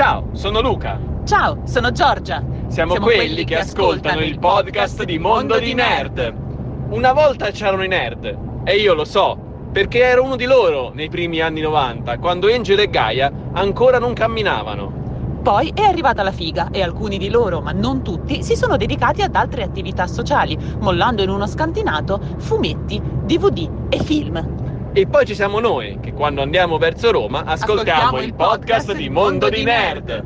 Ciao, sono Luca. Ciao, sono Giorgia. Siamo, quelli, che ascoltano il podcast di Mondo di Nerd. Una volta c'erano i nerd, e io lo so, perché ero uno di loro nei primi anni 90, quando Angel e Gaia ancora non camminavano. Poi è arrivata la figa e alcuni di loro, ma non tutti, si sono dedicati ad altre attività sociali, mollando in uno scantinato fumetti, DVD e film. E poi ci siamo noi, che quando andiamo verso Roma ascoltiamo, Ascoltiamo il il podcast podcast di Mondo di Nerd.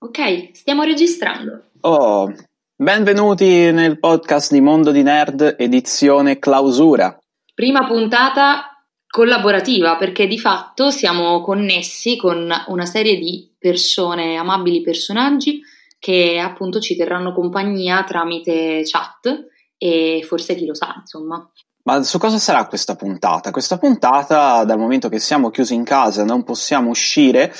Ok, stiamo registrando. Oh, benvenuti nel podcast di Mondo di Nerd, edizione clausura. Prima puntata collaborativa perché di fatto siamo connessi con una serie di persone, amabili personaggi che appunto ci terranno compagnia tramite chat e forse chi lo sa, insomma. Ma su cosa sarà questa puntata? Questa puntata, dal momento che siamo chiusi in casa, non possiamo uscire,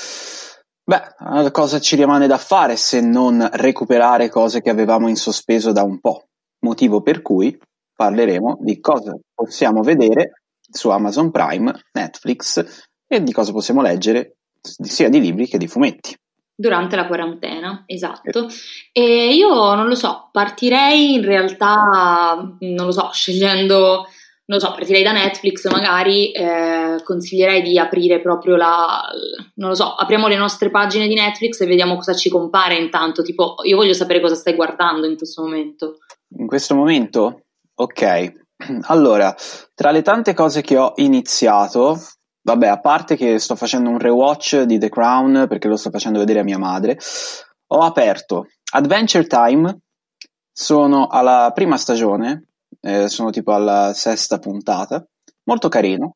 beh, cosa ci rimane da fare se non recuperare cose che avevamo in sospeso da un po'? Motivo per cui parleremo di cosa possiamo vedere su Amazon Prime, Netflix e di cosa possiamo leggere sia di libri che di fumetti. Durante la quarantena, esatto. E io non lo so, partirei in realtà, non lo so, scegliendo, non so, partirei da Netflix magari, eh, consiglierei di aprire proprio la, non lo so, apriamo le nostre pagine di Netflix e vediamo cosa ci compare intanto, tipo io voglio sapere cosa stai guardando in questo momento. In questo momento? Ok. Allora, tra le tante cose che ho iniziato, vabbè, a parte che sto facendo un rewatch di The Crown perché lo sto facendo vedere a mia madre, ho aperto Adventure Time, sono alla prima stagione, eh, sono tipo alla sesta puntata, molto carino,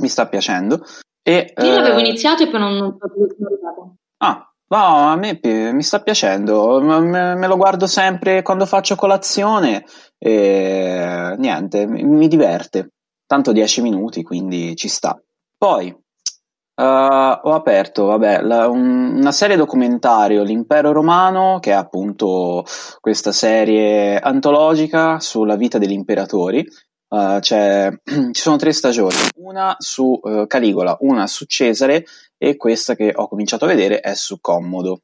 mi sta piacendo. E, Io l'avevo eh, iniziato e poi non, dove sono arrivata. Ah, no, a me mi sta piacendo, me, me lo guardo sempre quando faccio colazione e niente, mi, mi diverte. Tanto 10 minuti, quindi ci sta. Poi eh, ho aperto, vabbè, la- un- una serie documentario, L'Impero Romano, che è appunto questa serie antologica sulla vita degli imperatori. Eh, c'è- ci sono tre stagioni, una su eh, Caligola, una su Cesare e questa che ho cominciato a vedere è su Commodo,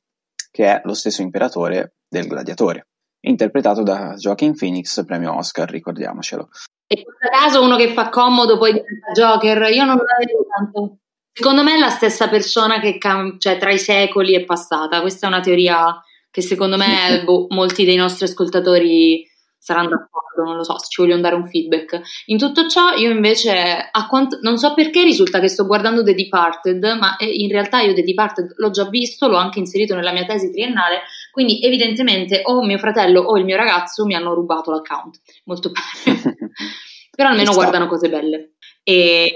che è lo stesso imperatore del gladiatore, interpretato da Joaquin Phoenix, premio Oscar, ricordiamocelo. E per caso uno che fa comodo poi diventa Joker, io non la vedo tanto. Secondo me è la stessa persona che cam- cioè, tra i secoli è passata. Questa è una teoria che secondo me boh, molti dei nostri ascoltatori saranno d'accordo, non lo so, se ci vogliono dare un feedback. In tutto ciò io invece, a quanto- non so perché risulta che sto guardando The Departed, ma eh, in realtà io The Departed l'ho già visto, l'ho anche inserito nella mia tesi triennale, quindi evidentemente o mio fratello o il mio ragazzo mi hanno rubato l'account. Molto bene. Però almeno guardano cose belle. E,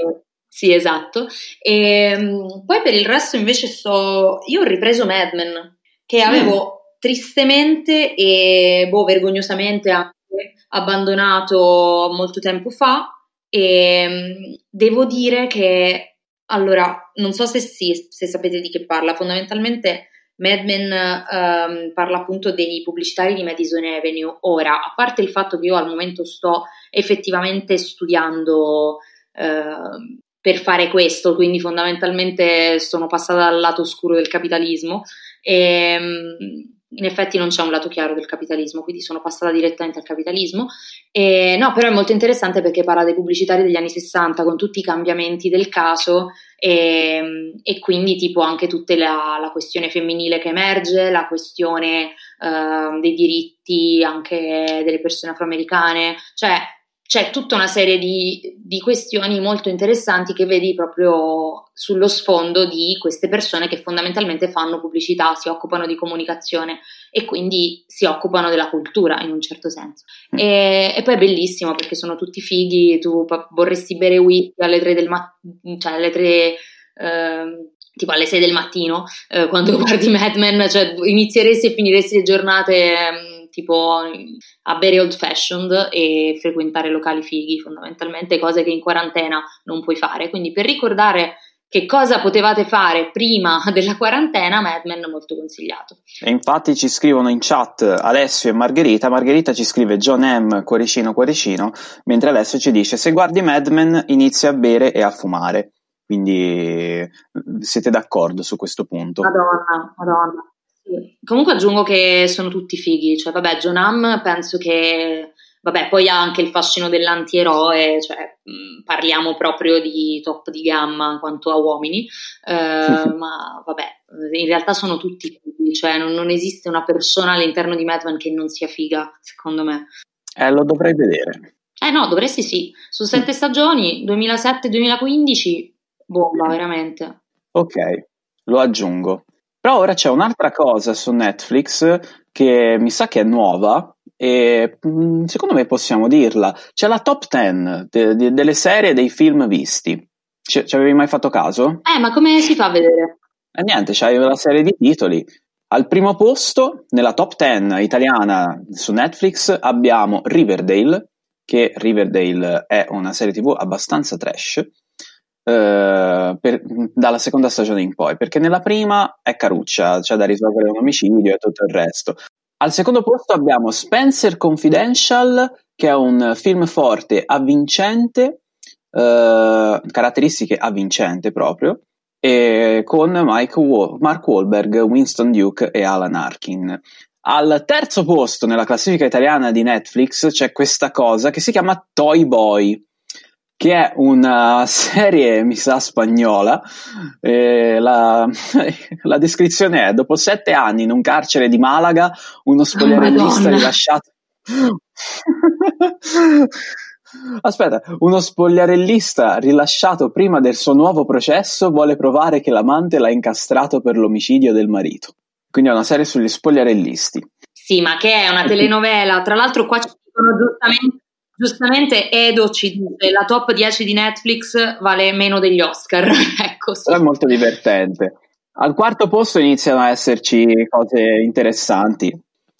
sì, esatto. E, mh, poi per il resto invece sto... Io ho ripreso Mad Men, che avevo tristemente e boh, vergognosamente anche abbandonato molto tempo fa. E mh, devo dire che, allora, non so se, sì, se sapete di che parla, fondamentalmente Mad Men ehm, parla appunto dei pubblicitari di Madison Avenue. Ora, a parte il fatto che io al momento sto effettivamente studiando ehm, per fare questo, quindi fondamentalmente sono passata dal lato oscuro del capitalismo e mm, in effetti non c'è un lato chiaro del capitalismo, quindi sono passata direttamente al capitalismo. E, no, però è molto interessante perché parla dei pubblicitari degli anni 60 con tutti i cambiamenti del caso e, e quindi tipo anche tutta la, la questione femminile che emerge, la questione eh, dei diritti anche delle persone afroamericane, cioè c'è tutta una serie di, di questioni molto interessanti che vedi proprio sullo sfondo di queste persone che fondamentalmente fanno pubblicità, si occupano di comunicazione e quindi si occupano della cultura in un certo senso. E, e poi è bellissimo perché sono tutti fighi, tu vorresti bere whisky alle 3 del mattino, cioè alle 3 ehm, tipo alle 6 del mattino eh, quando guardi Mad Men, cioè inizieresti e finiresti le giornate ehm, tipo a bere old fashioned e frequentare locali fighi, fondamentalmente cose che in quarantena non puoi fare. Quindi per ricordare che cosa potevate fare prima della quarantena, Mad Men molto consigliato. E infatti ci scrivono in chat Alessio e Margherita. Margherita ci scrive John M. Cuoricino Cuoricino, mentre Alessio ci dice se guardi Mad Men inizi a bere e a fumare. Quindi siete d'accordo su questo punto? Madonna, madonna. Comunque aggiungo che sono tutti fighi, cioè vabbè, John Hamm penso che Vabbè, poi ha anche il fascino dell'antieroe, cioè mh, parliamo proprio di top di gamma quanto a uomini, eh, ma vabbè, in realtà sono tutti fighi, cioè non, non, esiste una persona all'interno di Madman che non sia figa, secondo me. Eh, lo dovrei vedere. Eh no, dovresti sì. Su sette stagioni, 2007-2015, bomba, veramente. Ok, lo aggiungo. Però ora c'è un'altra cosa su Netflix che mi sa che è nuova e mm, secondo me possiamo dirla. C'è la top 10 de- de- delle serie e dei film visti. C- ci avevi mai fatto caso? Eh, ma come si fa a vedere? Eh, niente, c'hai la serie di titoli. Al primo posto, nella top 10 italiana su Netflix, abbiamo Riverdale, che Riverdale è una serie tv abbastanza trash, eh, per, dalla seconda stagione in poi, perché nella prima è caruccia, c'è da risolvere un omicidio e tutto il resto. Al secondo posto abbiamo Spencer Confidential, che è un film forte, avvincente, eh, caratteristiche avvincente proprio, con Wall- Mark Wahlberg, Winston Duke e Alan Arkin. Al terzo posto nella classifica italiana di Netflix c'è questa cosa che si chiama Toy Boy, che è una serie, mi sa, spagnola. Eh, la, la, descrizione è: dopo sette anni in un carcere di Malaga, uno spogliarellista oh, rilasciato. Aspetta, uno spogliarellista rilasciato prima del suo nuovo processo vuole provare che l'amante l'ha incastrato per l'omicidio del marito. Quindi è una serie sugli spogliarellisti. Sì, ma che è una telenovela. Tra l'altro, qua ci dicono giustamente Giustamente Edo ci dice la top 10 di Netflix vale meno degli Oscar. ecco, sì. È molto divertente. Al quarto posto iniziano a esserci cose interessanti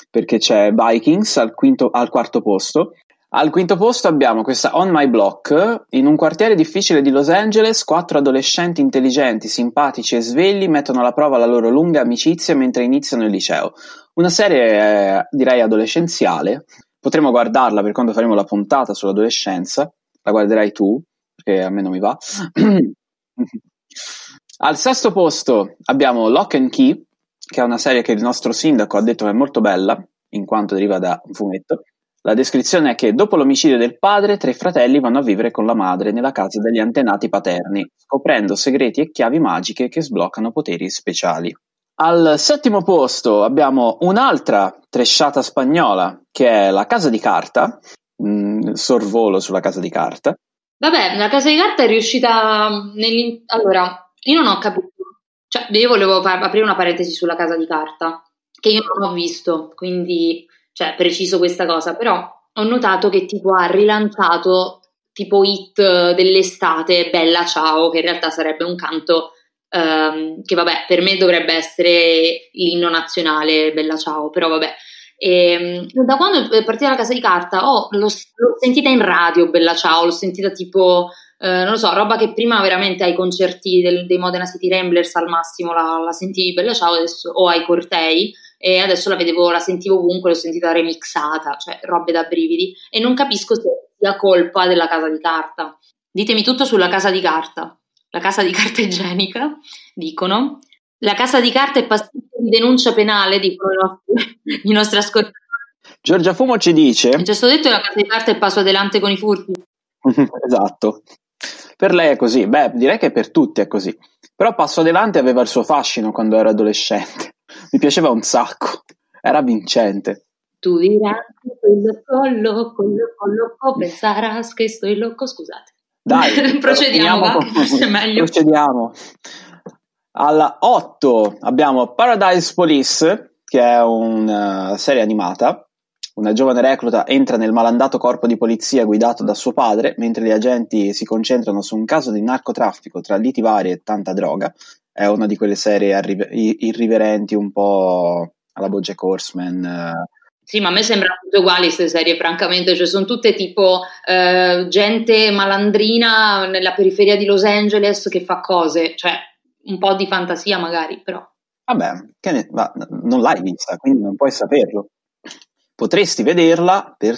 perché c'è Vikings al, quinto, al quarto posto. Al quinto posto abbiamo questa On My Block. In un quartiere difficile di Los Angeles, quattro adolescenti intelligenti, simpatici e svegli mettono alla prova la loro lunga amicizia mentre iniziano il liceo. Una serie, eh, direi, adolescenziale, Potremmo guardarla per quando faremo la puntata sull'adolescenza, la guarderai tu, perché a me non mi va. Al sesto posto abbiamo Lock and Key, che è una serie che il nostro sindaco ha detto che è molto bella, in quanto deriva da un fumetto. La descrizione è che dopo l'omicidio del padre, tre fratelli vanno a vivere con la madre nella casa degli antenati paterni, scoprendo segreti e chiavi magiche che sbloccano poteri speciali. Al settimo posto abbiamo un'altra tresciata spagnola che è La Casa di Carta, mm, sorvolo sulla Casa di Carta. Vabbè, La Casa di Carta è riuscita nel... Allora, io non ho capito. Cioè, io volevo aprire una parentesi sulla Casa di Carta, che io non ho visto, quindi, cioè, preciso questa cosa, però ho notato che tipo ha rilanciato tipo hit dell'estate, Bella Ciao, che in realtà sarebbe un canto um, che vabbè per me dovrebbe essere l'inno nazionale Bella Ciao, però vabbè. E, ehm, da quando è partita la casa di carta oh, l'ho, l'ho, sentita in radio Bella Ciao, l'ho sentita tipo, eh, non lo so, roba che prima veramente ai concerti del, dei Modena City Ramblers al massimo la, la sentivi Bella Ciao adesso, o ai cortei e adesso la vedevo, la sentivo ovunque, l'ho sentita remixata, cioè robe da brividi e non capisco se sia colpa della casa di carta. Ditemi tutto sulla casa di carta la casa di carta igienica, dicono. La casa di carta è passibile di denuncia penale, dicono i nostri, i nostri ascoltatori. Giorgia Fumo ci dice... C'è stato detto che la casa di carta è passo adelante con i furti. esatto. Per lei è così, beh, direi che per tutti è così. Però Passo Adelante aveva il suo fascino quando ero adolescente. Mi piaceva un sacco, era vincente. Tu dirai, quello collo, quello collo, pensaras che sto loco, scusate. Dai, procediamo, va, meglio. Procediamo. Alla 8 abbiamo Paradise Police, che è una serie animata. Una giovane recluta entra nel malandato corpo di polizia guidato da suo padre, mentre gli agenti si concentrano su un caso di narcotraffico tra liti varie e tanta droga. È una di quelle serie irriverenti, un po' alla Bojack Horseman. Sì, ma a me sembrano tutte uguali queste serie, francamente, cioè sono tutte tipo eh, gente malandrina nella periferia di Los Angeles che fa cose, cioè un po' di fantasia magari, però. Vabbè, ne, ma non l'hai vista, quindi non puoi saperlo. Potresti vederla per,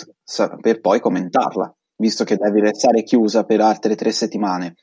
per poi commentarla, visto che devi restare chiusa per altre tre settimane.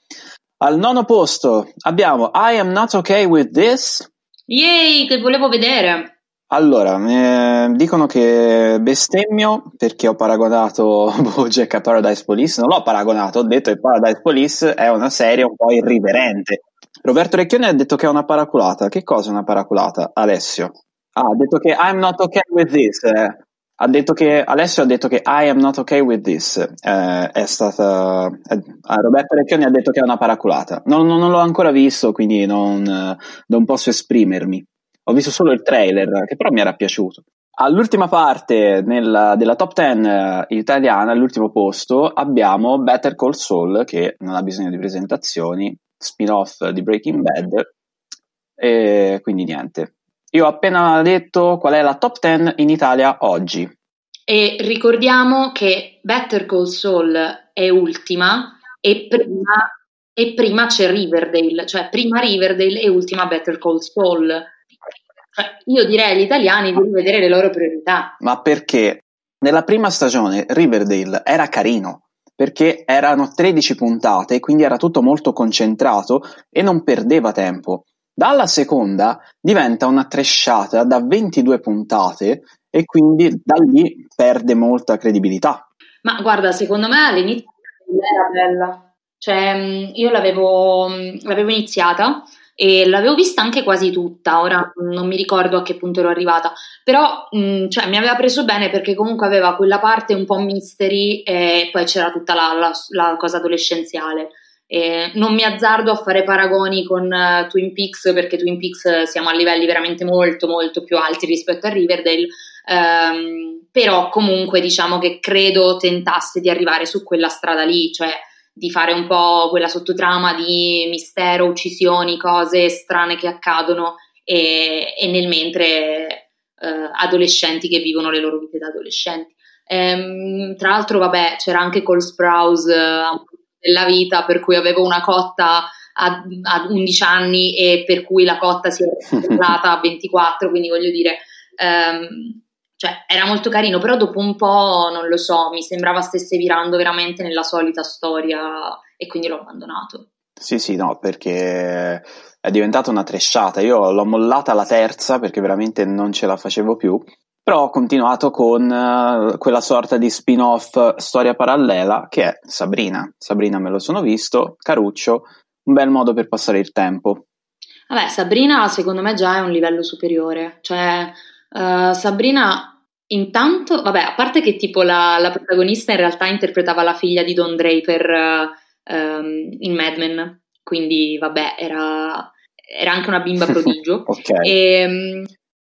Al nono posto abbiamo I Am Not Okay With This. Yay, che volevo vedere. Allora, eh, dicono che bestemmio perché ho paragonato Bojack a Paradise Police. Non l'ho paragonato, ho detto che Paradise Police è una serie un po' irriverente. Roberto Recchioni ha detto che è una paraculata. Che cosa è una paraculata? Alessio. Ah, ha detto che I'm not okay with this. Eh. Ha detto che Alessio ha detto che I am not okay with this. Eh, è stata. Eh, Roberto Recchioni ha detto che è una paraculata. Non, non, non l'ho ancora visto, quindi non, non posso esprimermi. Ho visto solo il trailer, che però mi era piaciuto. All'ultima parte nella, della top 10 eh, italiana, all'ultimo posto, abbiamo Better Call Saul, che non ha bisogno di presentazioni, spin-off di Breaking Bad. E quindi niente. Io ho appena detto qual è la top 10 in Italia oggi. E ricordiamo che Better Call Saul è ultima e prima, e prima c'è Riverdale, cioè prima Riverdale e ultima Better Call Saul cioè, io direi agli italiani di rivedere le loro priorità. Ma perché nella prima stagione Riverdale era carino, perché erano 13 puntate, quindi era tutto molto concentrato e non perdeva tempo. Dalla seconda diventa una tresciata da 22 puntate e quindi da lì perde molta credibilità. Ma guarda, secondo me all'inizio era bella. Cioè, mm, io l'avevo, mm, l'avevo iniziata e l'avevo vista anche quasi tutta, ora non mi ricordo a che punto ero arrivata, però mh, cioè, mi aveva preso bene perché comunque aveva quella parte un po' mystery e poi c'era tutta la, la, la cosa adolescenziale. E non mi azzardo a fare paragoni con uh, Twin Peaks perché Twin Peaks siamo a livelli veramente molto molto più alti rispetto a Riverdale, um, però comunque diciamo che credo tentasse di arrivare su quella strada lì, cioè di fare un po' quella sottotrama di mistero, uccisioni, cose strane che accadono e, e nel mentre eh, adolescenti che vivono le loro vite da adolescenti. Ehm, tra l'altro, vabbè, c'era anche Cole Sprouse eh, nella vita, per cui avevo una cotta a, a 11 anni e per cui la cotta si è realizzata a 24, quindi voglio dire... Ehm, cioè era molto carino, però dopo un po', non lo so, mi sembrava stesse virando veramente nella solita storia e quindi l'ho abbandonato. Sì, sì, no, perché è diventata una tresciata. Io l'ho mollata alla terza perché veramente non ce la facevo più. Però ho continuato con uh, quella sorta di spin-off storia parallela che è Sabrina. Sabrina me lo sono visto, Caruccio, un bel modo per passare il tempo. Vabbè, Sabrina secondo me già è un livello superiore. Cioè, uh, Sabrina Intanto, vabbè, a parte che tipo la, la, protagonista in realtà interpretava la figlia di Don Draper uh, um, in Mad Men, quindi vabbè, era, era anche una bimba prodigio. okay. E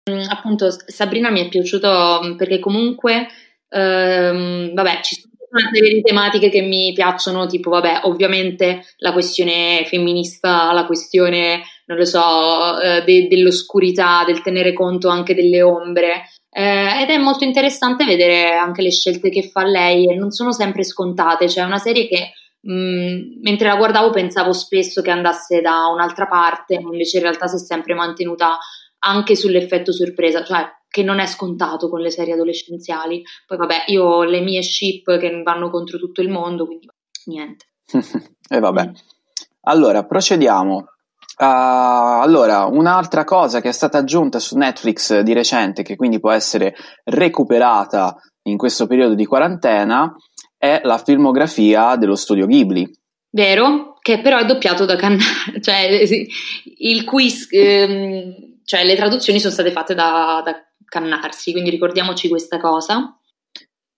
um, appunto Sabrina mi è piaciuto perché comunque, um, vabbè, ci sono una serie di tematiche che mi piacciono, tipo, vabbè, ovviamente la questione femminista, la questione, non lo so, uh, de- dell'oscurità, del tenere conto anche delle ombre, eh, ed è molto interessante vedere anche le scelte che fa lei e non sono sempre scontate, cioè è una serie che mh, mm, mentre la guardavo pensavo spesso che andasse da un'altra parte, invece in realtà si è sempre mantenuta anche sull'effetto sorpresa, cioè che non è scontato con le serie adolescenziali. Poi vabbè, io ho le mie ship che vanno contro tutto il mondo, quindi niente. e vabbè. Allora, procediamo Uh, allora, un'altra cosa che è stata aggiunta su Netflix di recente, che quindi può essere recuperata in questo periodo di quarantena, è la filmografia dello studio Ghibli. Vero, che però è doppiato da Cannare, cioè il quiz, ehm, cioè le traduzioni sono state fatte da, da Cannarsi, quindi ricordiamoci questa cosa.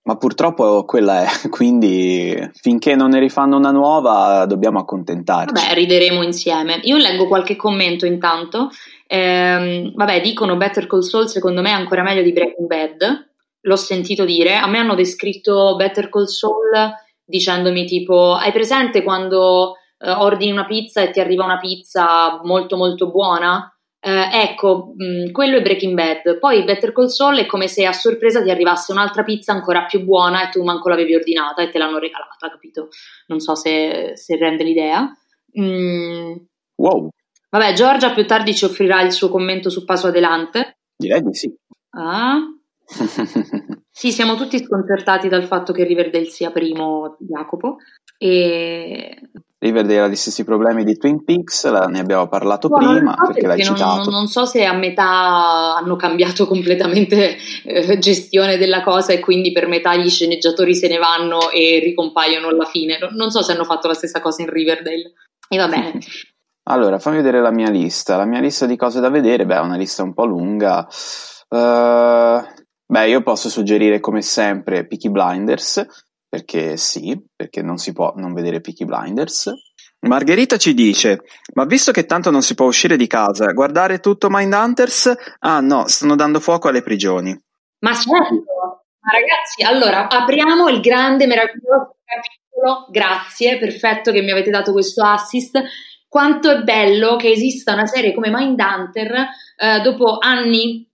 Ma purtroppo quella è, quindi finché non ne rifanno una nuova dobbiamo accontentarci. Vabbè, rideremo insieme. Io leggo qualche commento intanto. Ehm, vabbè, dicono Better Call Saul secondo me è ancora meglio di Breaking Bad. L'ho sentito dire. A me hanno descritto Better Call Saul dicendomi tipo, hai presente quando eh, ordini una pizza e ti arriva una pizza molto molto buona? Eh, ecco, mh, mm, quello è Breaking Bad. Poi Better Call Saul è come se a sorpresa ti arrivasse un'altra pizza ancora più buona e tu manco l'avevi ordinata e te l'hanno regalata, capito? Non so se, se rende l'idea. Mm. Wow. Vabbè, Giorgia più tardi ci offrirà il suo commento su Paso Adelante. Direi di sì. Ah. sì, siamo tutti sconcertati dal fatto che Riverdale sia primo Jacopo. E Riverdale ha gli stessi problemi di Twin Peaks, la, ne abbiamo parlato No, prima so perché l'hai non, citato. non so se a metà hanno cambiato completamente eh, gestione della cosa e quindi per metà gli sceneggiatori se ne vanno e ricompaiono alla fine. Non, non so se hanno fatto la stessa cosa in Riverdale. E va bene. Allora, fammi vedere la mia lista. La mia lista di cose da vedere, beh, è una lista un po' lunga. Uh, beh, io posso suggerire come sempre Peaky Blinders, perché sì, perché non si può non vedere Peaky Blinders. Margherita ci dice: Ma visto che tanto non si può uscire di casa, guardare tutto Mindhunters? Ah no, stanno dando fuoco alle prigioni. Ma certo, ma ragazzi, allora apriamo il grande, meraviglioso capitolo. Grazie, perfetto che mi avete dato questo assist. Quanto è bello che esista una serie come Mindhunter eh, dopo anni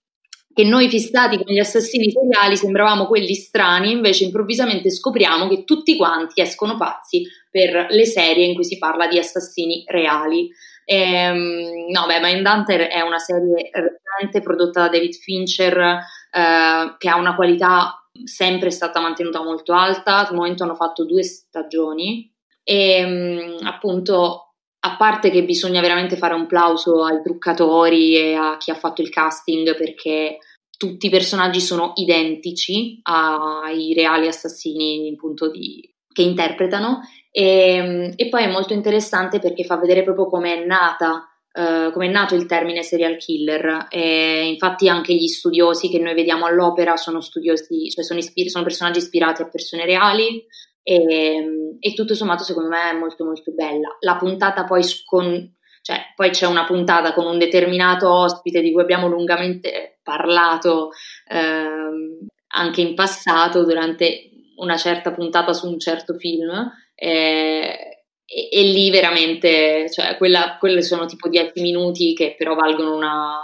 che noi fissati con gli assassini seriali sembravamo quelli strani, invece improvvisamente scopriamo che tutti quanti escono pazzi per le serie in cui si parla di assassini reali. Ehm, no, beh, Mindhunter è una serie recente prodotta da David Fincher eh, che ha una qualità sempre stata mantenuta molto alta. Al momento hanno fatto due stagioni e mm, appunto a parte che bisogna veramente fare un plauso ai truccatori e a chi ha fatto il casting perché tutti i personaggi sono identici ai reali assassini appunto di, che interpretano. E, e, poi è molto interessante perché fa vedere proprio come è nata uh, come è nato il termine serial killer. E infatti anche gli studiosi che noi vediamo all'opera sono studiosi cioè sono, ispir- sono personaggi ispirati a persone reali. E, e, tutto sommato secondo me è molto molto bella. La puntata poi con, cioè, poi c'è una puntata con un determinato ospite di cui abbiamo lungamente parlato ehm, anche in passato durante una certa puntata su un certo film eh, e, e, lì veramente, cioè, quella, quelle sono tipo 10 minuti che però valgono una,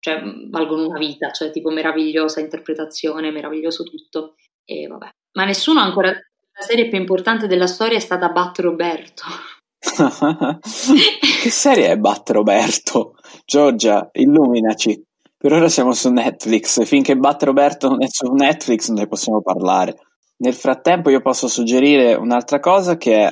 cioè, valgono una vita, cioè tipo meravigliosa interpretazione, meraviglioso tutto e vabbè. Ma nessuno ancora la serie più importante della storia è stata Bat Roberto. che serie è Bat Roberto? Giorgia, illuminaci. Per ora siamo su Netflix, finché Bat Roberto non è su Netflix non ne possiamo parlare. Nel frattempo io posso suggerire un'altra cosa che è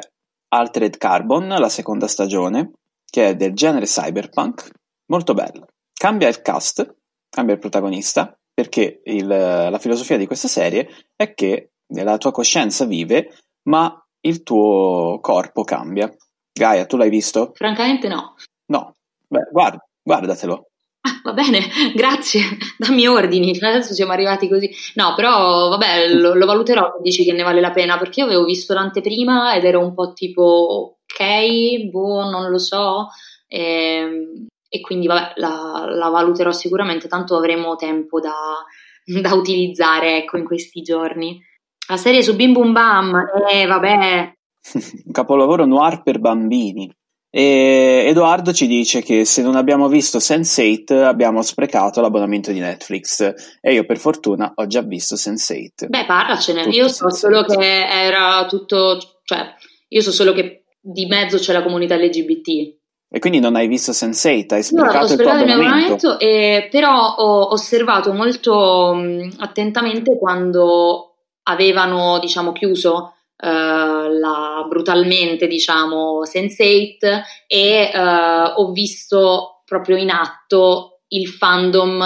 Altered Carbon, la seconda stagione, che è del genere cyberpunk, molto bella. Cambia il cast, cambia il protagonista, perché il, la filosofia di questa serie è che la tua coscienza vive, ma il tuo corpo cambia. Gaia, tu l'hai visto? Francamente no. No, beh, guarda, guardatelo. Ah, va bene, grazie, dammi ordini, adesso siamo arrivati così. No, però vabbè, lo, lo valuterò, dici che ne vale la pena, perché io avevo visto l'anteprima ed ero un po' tipo, ok, boh, non lo so, e, ehm, e quindi vabbè, la, la, valuterò sicuramente, tanto avremo tempo da, da utilizzare, ecco, in questi giorni. La serie su Bim Bum Bam, eh vabbè. Un capolavoro noir per bambini. E Edoardo ci dice che se non abbiamo visto Sense8 abbiamo sprecato l'abbonamento di Netflix e io per fortuna ho già visto Sense8. Beh, parlacene, io so solo che era tutto, cioè, io so solo che di mezzo c'è la comunità LGBT. E quindi non hai visto Sense8, hai sprecato no, il tuo abbonamento? abbonamento? Eh, però ho osservato molto mh, attentamente quando avevano diciamo chiuso uh, la, brutalmente diciamo Sense8 e uh, ho visto proprio in atto il fandom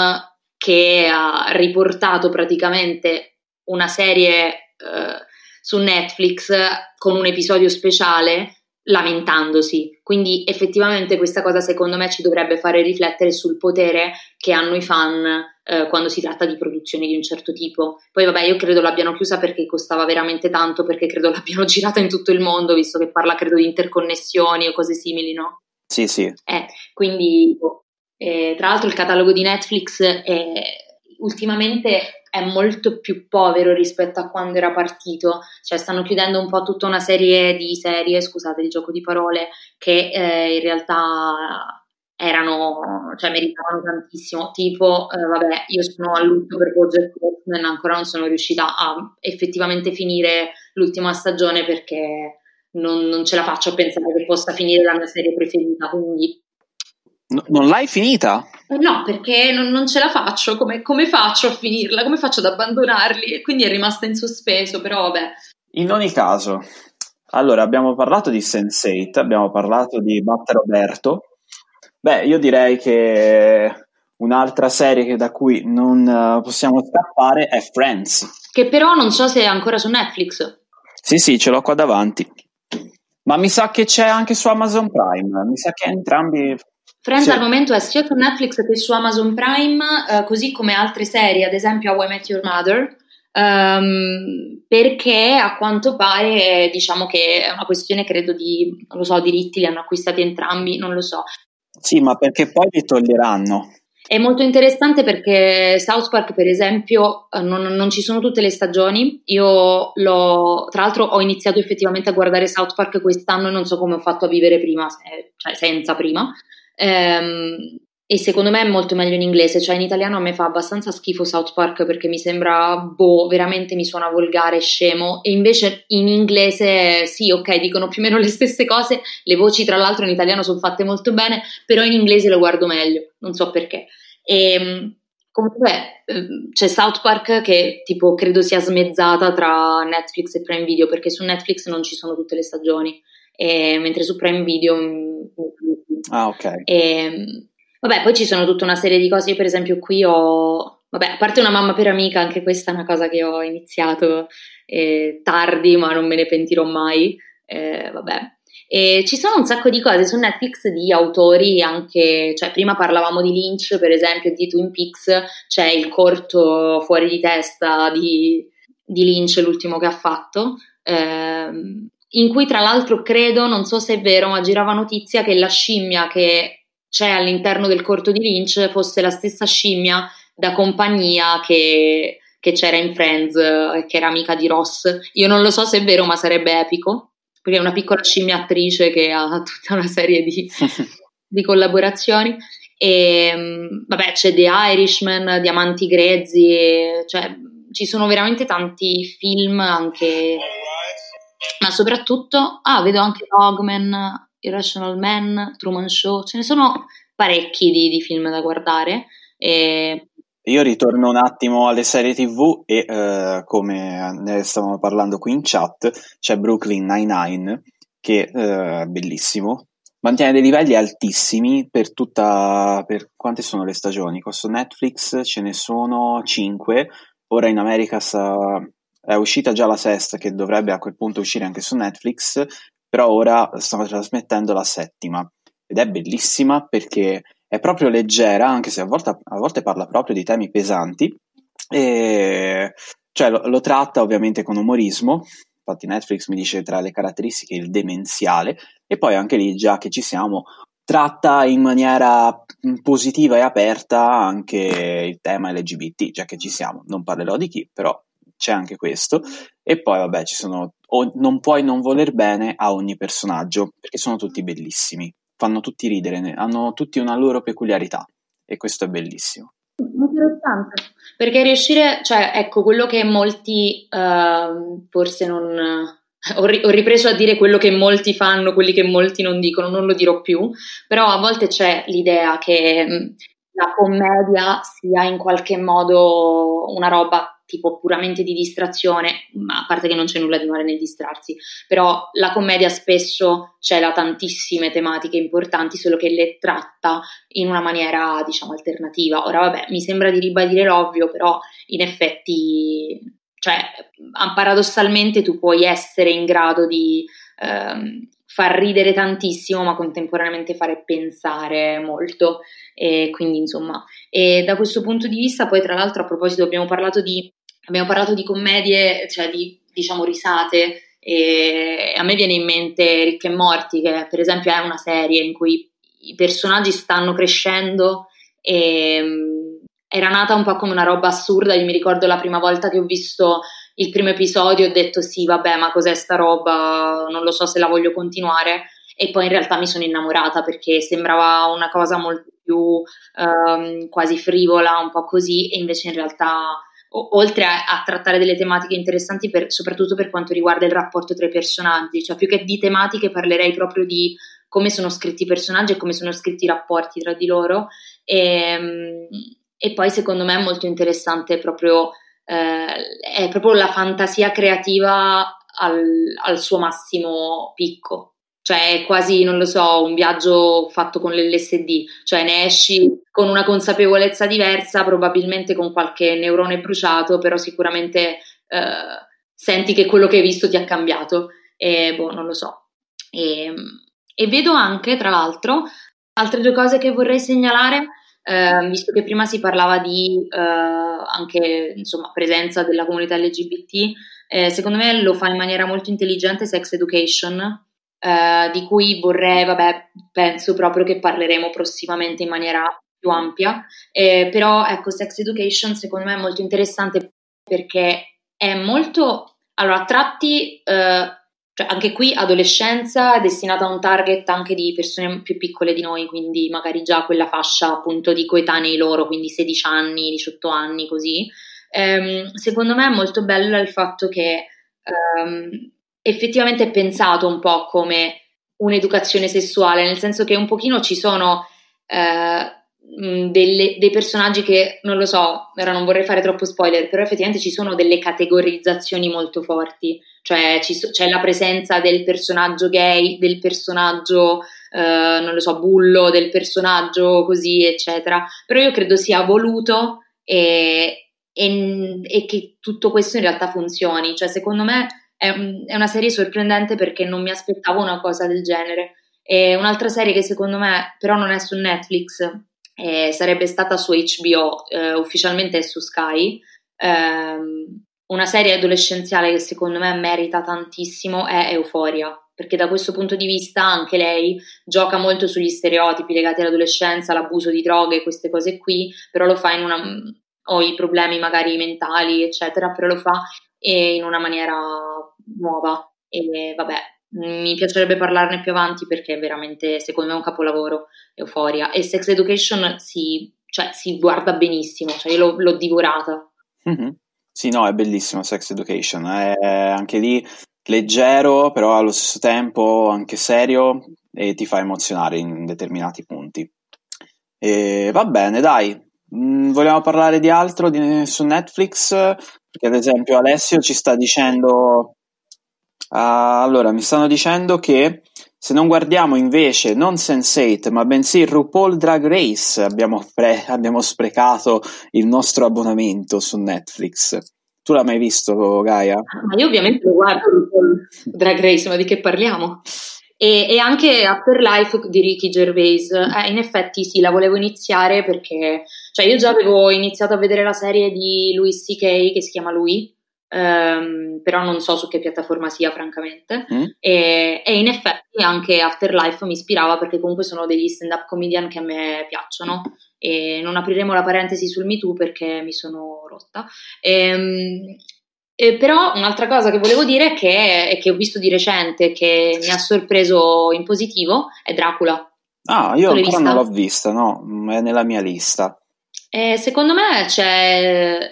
che ha riportato praticamente una serie uh, su Netflix con un episodio speciale lamentandosi. Quindi effettivamente questa cosa secondo me ci dovrebbe fare riflettere sul potere che hanno i fan eh, quando si tratta di produzioni di un certo tipo. Poi vabbè, io credo l'abbiano chiusa perché costava veramente tanto, perché credo l'abbiano girata in tutto il mondo, visto che parla credo di interconnessioni o cose simili, no? Sì, sì. Eh, quindi eh, tra l'altro il catalogo di Netflix è, ultimamente è molto più povero rispetto a quando era partito, cioè stanno chiudendo un po' tutta una serie di serie, scusate il gioco di parole, che eh, in realtà erano, cioè meritavano tantissimo, tipo, eh, vabbè, io sono a lutto per Bojack Horseman, ancora non sono riuscita a effettivamente finire l'ultima stagione perché non, non ce la faccio a pensare che possa finire la mia serie preferita, quindi No, non l'hai finita? Eh no, perché non, non ce la faccio. Come, come, faccio a finirla? Come faccio ad abbandonarli? E quindi è rimasta in sospeso, però vabbè. In ogni caso, Allora, abbiamo parlato di Sense8, abbiamo parlato di Matt Roberto. Beh, io direi che un'altra serie da cui non uh, possiamo scappare è Friends. Che però non so se è ancora su Netflix. Sì, sì, ce l'ho qua davanti. Ma mi sa che c'è anche su Amazon Prime. Mi sa che entrambi. Friends sì. al momento è sia su Netflix che su Amazon Prime, eh, così come altre serie, ad esempio How I Met Your Mother. Um, perché a quanto pare diciamo che è una questione credo di non lo so diritti li hanno acquistati entrambi non lo so sì ma perché poi li toglieranno è molto interessante perché South Park, per esempio, eh, non, non, ci sono tutte le stagioni. Io l'ho, tra l'altro, ho iniziato effettivamente a guardare South Park quest'anno e non so come ho fatto a vivere prima, cioè senza prima. Ehm, e secondo me è molto meglio in inglese, cioè in italiano a me fa abbastanza schifo South Park perché mi sembra, boh, veramente mi suona volgare, scemo, e invece in inglese sì, ok, dicono più o meno le stesse cose, le voci tra l'altro in italiano sono fatte molto bene, però in inglese lo guardo meglio, non so perché. E ehm, comunque ehm, c'è South Park che tipo credo sia smezzata tra Netflix e Prime Video perché su Netflix non ci sono tutte le stagioni, e, mentre su Prime Video... Ah, ok. E, ehm, Vabbè, poi ci sono tutta una serie di cose. Io, per esempio, qui ho. Vabbè, a parte una mamma per amica, anche questa è una cosa che ho iniziato eh, tardi, ma non me ne pentirò mai. Eh, vabbè. E ci sono un sacco di cose su Netflix di autori anche, cioè prima parlavamo di Lynch, per esempio, di Twin Peaks, c'è il corto fuori di testa di, di Lynch, l'ultimo che ha fatto, ehm, in cui tra l'altro credo, non so se è vero, ma girava notizia che la scimmia che c'è all'interno del corto di Lynch fosse la stessa scimmia da compagnia che, che c'era in Friends e che era amica di Ross. Io non lo so se è vero, ma sarebbe epico, perché è una piccola scimmia attrice che ha tutta una serie di, di collaborazioni. E vabbè, c'è The Irishman, Diamanti Grezzi, cioè ci sono veramente tanti film anche, ma soprattutto, ah, vedo anche Dogman, Irrational Man, Truman Show, ce ne sono parecchi di, di film da guardare. E... Io ritorno un attimo alle serie tv e uh, come ne stavamo parlando qui in chat c'è Brooklyn Nine-Nine che uh, è bellissimo, mantiene dei livelli altissimi per tutta per quante sono le stagioni? Su Netflix ce ne sono 5, ora in America sta, è uscita già la sesta che dovrebbe a quel punto uscire anche su Netflix però ora stanno trasmettendo la settima ed è bellissima perché è proprio leggera, anche se a volte, a volte parla proprio di temi pesanti, e cioè lo, lo, tratta ovviamente con umorismo, infatti Netflix mi dice tra le caratteristiche il demenziale, e poi anche lì, già che ci siamo, tratta in maniera positiva e aperta anche il tema LGBT, già che ci siamo, non parlerò di chi, però c'è anche questo, e poi vabbè ci sono o non puoi non voler bene a ogni personaggio, perché sono tutti bellissimi, fanno tutti ridere, hanno tutti una loro peculiarità e questo è bellissimo. Interessante, perché riuscire, cioè ecco, quello che molti uh, forse non... Ho, ri- ho ripreso a dire quello che molti fanno, quelli che molti non dicono, non lo dirò più, però a volte c'è l'idea che mm, la commedia sia in qualche modo una roba tipo puramente di distrazione, ma a parte che non c'è nulla di male nel distrarsi, però la commedia spesso cela tantissime tematiche importanti, solo che le tratta in una maniera, diciamo, alternativa. Ora, vabbè, mi sembra di ribadire l'ovvio, però in effetti, cioè, paradossalmente tu puoi essere in grado di ehm, far ridere tantissimo, ma contemporaneamente fare pensare molto. E quindi, insomma, e da questo punto di vista, poi, tra l'altro, a proposito, abbiamo parlato di abbiamo parlato di commedie, cioè di diciamo risate, e a me viene in mente Rick e Morti, che per esempio è una serie in cui i personaggi stanno crescendo e um, era nata un po' come una roba assurda. Io mi ricordo la prima volta che ho visto il primo episodio, ho detto sì, vabbè, ma cos'è sta roba? Non lo so se la voglio continuare. E poi in realtà mi sono innamorata perché sembrava una cosa molto più um, quasi frivola, un po' così, e invece in realtà oltre a, a, trattare delle tematiche interessanti, per, soprattutto per quanto riguarda il rapporto tra i personaggi, cioè più che di tematiche parlerei proprio di come sono scritti i personaggi e come sono scritti i rapporti tra di loro. E, ehm, e poi secondo me è molto interessante proprio, eh, è proprio la fantasia creativa al, al suo massimo picco. Cioè è quasi, non lo so, un viaggio fatto con l'LSD, cioè ne esci con una consapevolezza diversa, probabilmente con qualche neurone bruciato, però sicuramente eh, senti che quello che hai visto ti ha cambiato. E boh, non lo so. E, e vedo anche, tra l'altro, altre due cose che vorrei segnalare. Eh, visto che prima si parlava di eh, anche insomma, presenza della comunità LGBT, eh, secondo me lo fa in maniera molto intelligente Sex Education, eh, di cui vorrei, vabbè, penso proprio che parleremo prossimamente in maniera più ampia, eh, però ecco, Sex Education secondo me è molto interessante perché è molto, allora, a tratti, eh, cioè anche qui adolescenza è destinata a un target anche di persone più piccole di noi, quindi magari già quella fascia appunto di coetanei loro, quindi 16 anni, 18 anni, così. Ehm, secondo me è molto bello il fatto che ehm, effettivamente è pensato un po' come un'educazione sessuale, nel senso che un pochino ci sono eh, delle, dei personaggi che, non lo so, ora non vorrei fare troppo spoiler, però effettivamente ci sono delle categorizzazioni molto forti, cioè so, c'è la presenza del personaggio gay, del personaggio, eh, non lo so, bullo, del personaggio così, eccetera, però io credo sia voluto e, e, e che tutto questo in realtà funzioni, cioè secondo me è, è una serie sorprendente perché non mi aspettavo una cosa del genere. E un'altra serie che secondo me però non è su Netflix, eh, sarebbe stata su HBO, eh, ufficialmente è su Sky. Um, una serie adolescenziale che secondo me merita tantissimo è Euphoria, perché da questo punto di vista anche lei gioca molto sugli stereotipi legati all'adolescenza, l'abuso di droghe, queste cose qui, però lo fa in una o i problemi magari mentali, eccetera, però lo fa in una maniera nuova e vabbè, mi piacerebbe parlarne più avanti perché è veramente, secondo me, un capolavoro, Euforia. E Sex Education si, cioè, si guarda benissimo, cioè io l'ho, l'ho divorata. Mm-hmm. Sì, no, è bellissimo Sex Education, è anche lì leggero, però allo stesso tempo anche serio e ti fa emozionare in determinati punti. E va bene, dai. Mm, vogliamo parlare di altro di, su Netflix? Perché ad esempio Alessio ci sta dicendo Uh, allora, mi stanno dicendo che se non guardiamo invece non Sense8, ma bensì RuPaul Drag Race, abbiamo, pre- abbiamo sprecato il nostro abbonamento su Netflix. Tu l'hai mai visto, Gaia? Ma io ovviamente lo guardo RuPaul Drag Race, ma di che parliamo? E, e anche Afterlife di Ricky Gervais. Eh, in effetti sì, la volevo iniziare perché cioè io già avevo iniziato a vedere la serie di Louis C.K. che si chiama Lui Um, però non so su che piattaforma sia francamente. Mm. e, e, in effetti anche Afterlife mi ispirava perché comunque sono degli stand up comedian che a me piacciono. E non apriremo la parentesi sul Me Too perché mi sono rotta. E, ehm, e però un'altra cosa che volevo dire che, è che ho visto di recente che mi ha sorpreso in positivo è Dracula. Ah io ancora non l'ho vista no è nella mia lista. E secondo me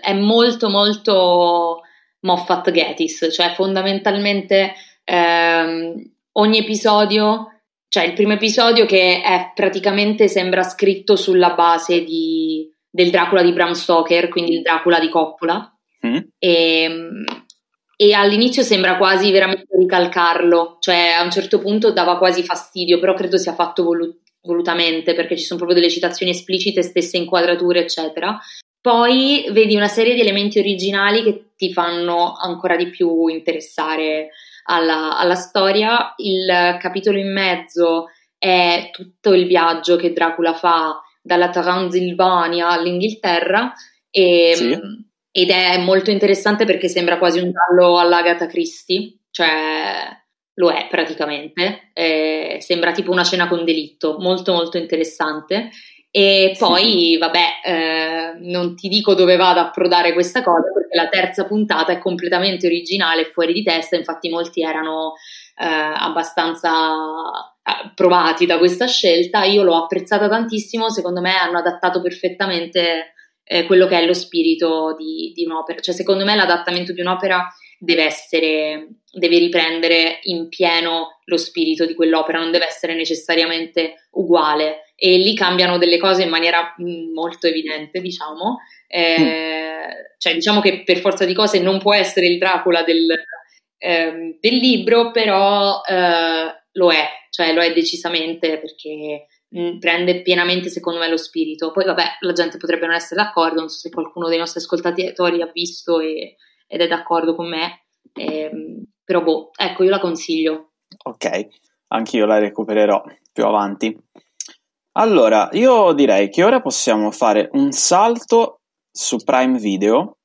è molto molto Moffat Gettys, cioè fondamentalmente ehm, ogni episodio, cioè il primo episodio che è praticamente sembra scritto sulla base di, del Dracula di Bram Stoker, quindi il Dracula di Coppola, mm. e, e all'inizio sembra quasi veramente ricalcarlo, cioè a un certo punto dava quasi fastidio, però credo sia fatto volut- volutamente perché ci sono proprio delle citazioni esplicite, stesse inquadrature, eccetera. Poi vedi una serie di elementi originali che ti fanno ancora di più interessare alla, alla storia. Il capitolo in mezzo è tutto il viaggio che Dracula fa dalla Transilvania all'Inghilterra e, sì. ed è molto interessante perché sembra quasi un giallo all'Agatha Christie, cioè lo è praticamente, eh, sembra tipo una cena con delitto, molto molto interessante e poi, vabbè, eh, non ti dico dove vado a approdare questa cosa perché la terza puntata è completamente originale fuori di testa, infatti molti erano eh, abbastanza eh, provati da questa scelta. Io l'ho apprezzata tantissimo, secondo me hanno adattato perfettamente eh, quello che è lo spirito di, di un'opera. Cioè, secondo me l'adattamento di un'opera deve essere, deve riprendere in pieno lo spirito di quell'opera, non deve essere necessariamente uguale e lì cambiano delle cose in maniera mm, molto evidente, diciamo. Eh, mm. Cioè, diciamo che per forza di cose non può essere il Dracula del, ehm, del libro, però eh, lo è, cioè lo è decisamente perché mh, prende pienamente secondo me lo spirito. Poi vabbè, la gente potrebbe non essere d'accordo, non so se qualcuno dei nostri ascoltatori ha visto e, ed è d'accordo con me, ehm, però boh, ecco, io la consiglio. Ok, anch'io la recupererò più avanti. Allora, io direi che ora possiamo fare un salto su Prime Video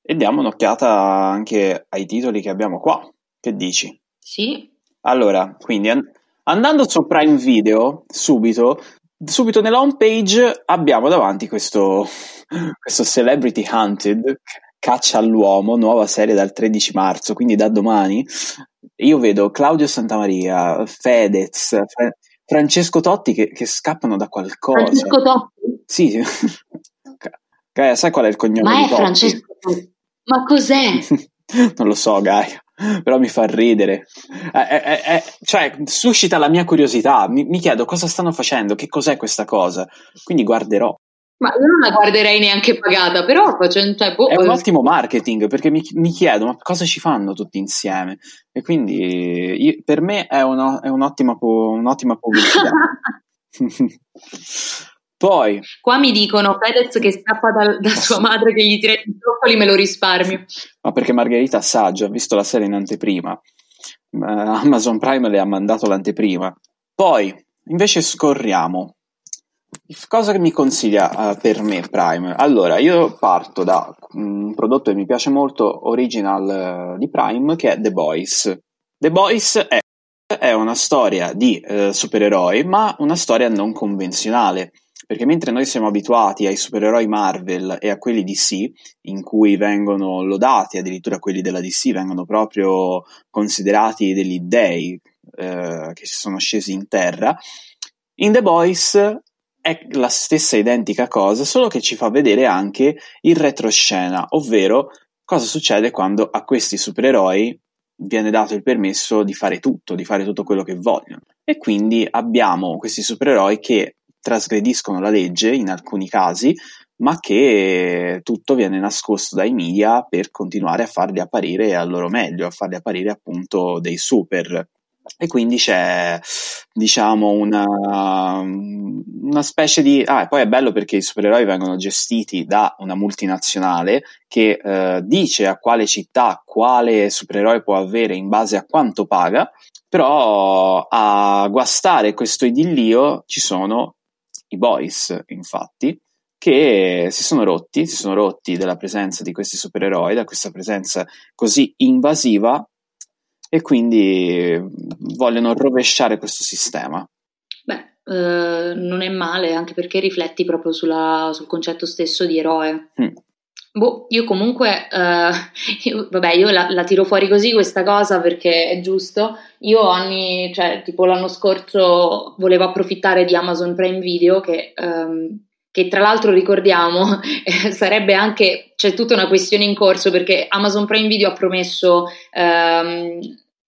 e diamo un'occhiata anche ai titoli che abbiamo qua. Che dici? Sì. Allora, quindi an- andando su Prime Video, subito, subito nella home page abbiamo davanti questo, questo Celebrity Hunted, Caccia all'uomo, nuova serie dal 13 marzo, quindi da domani. Io vedo Claudio Santamaria, Fedez, Fra- Francesco Totti che, che, scappano da qualcosa. Francesco Totti? Sì. Gaia, sai qual è il cognome Ma è Totti? Francesco Totti. Ma cos'è? non lo so, Gaia, però mi fa ridere. Eh, eh, eh, cioè, suscita la mia curiosità. Mi, mi, chiedo cosa stanno facendo, che cos'è questa cosa. Quindi guarderò. Ma io non la guarderei neanche pagata, però facendo, cioè, boh, è un ottimo marketing perché mi, mi, chiedo ma cosa ci fanno tutti insieme e quindi io, per me è, uno, è un'ottima, un'ottima pubblicità. Poi qua mi dicono Fedez che scappa da, da sua madre che gli tira i broccoli, me lo risparmio. Ma perché Margherita sa, già visto la serie in anteprima. Uh, Amazon Prime le ha mandato l'anteprima. Poi invece scorriamo Cosa che mi consiglia uh, per me Prime? Allora, io parto da un prodotto che mi piace molto, original uh, di Prime, che è The Boys. The Boys è, è una storia di uh, supereroi, ma una storia non convenzionale. Perché mentre noi siamo abituati ai supereroi Marvel e a quelli DC, in cui vengono lodati, addirittura quelli della DC vengono proprio considerati degli dei che si sono scesi in terra, in The Boys è la stessa identica cosa, solo che ci fa vedere anche il retroscena, ovvero cosa succede quando a questi supereroi viene dato il permesso di fare tutto, di fare tutto quello che vogliono. E quindi abbiamo questi supereroi che trasgrediscono la legge in alcuni casi, ma che tutto viene nascosto dai media per continuare a farli apparire al loro meglio, a farli apparire appunto dei super. E quindi c'è, diciamo, una, una specie di... Ah, e poi è bello perché i supereroi vengono gestiti da una multinazionale che eh, dice a quale città quale supereroe può avere in base a quanto paga, però a guastare questo idillio ci sono i boys, infatti, che si sono rotti, si sono rotti della presenza di questi supereroi, da questa presenza così invasiva e quindi vogliono rovesciare questo sistema. Beh, eh, non è male, anche perché rifletti proprio sulla, sul concetto stesso di eroe. Mm. Boh, io comunque, eh, io, vabbè, io la, la, tiro fuori così questa cosa perché è giusto. Io anni, cioè, tipo l'anno scorso volevo approfittare di Amazon Prime Video che ehm, che tra l'altro ricordiamo eh, sarebbe anche, c'è tutta una questione in corso perché Amazon Prime Video ha promesso, ehm,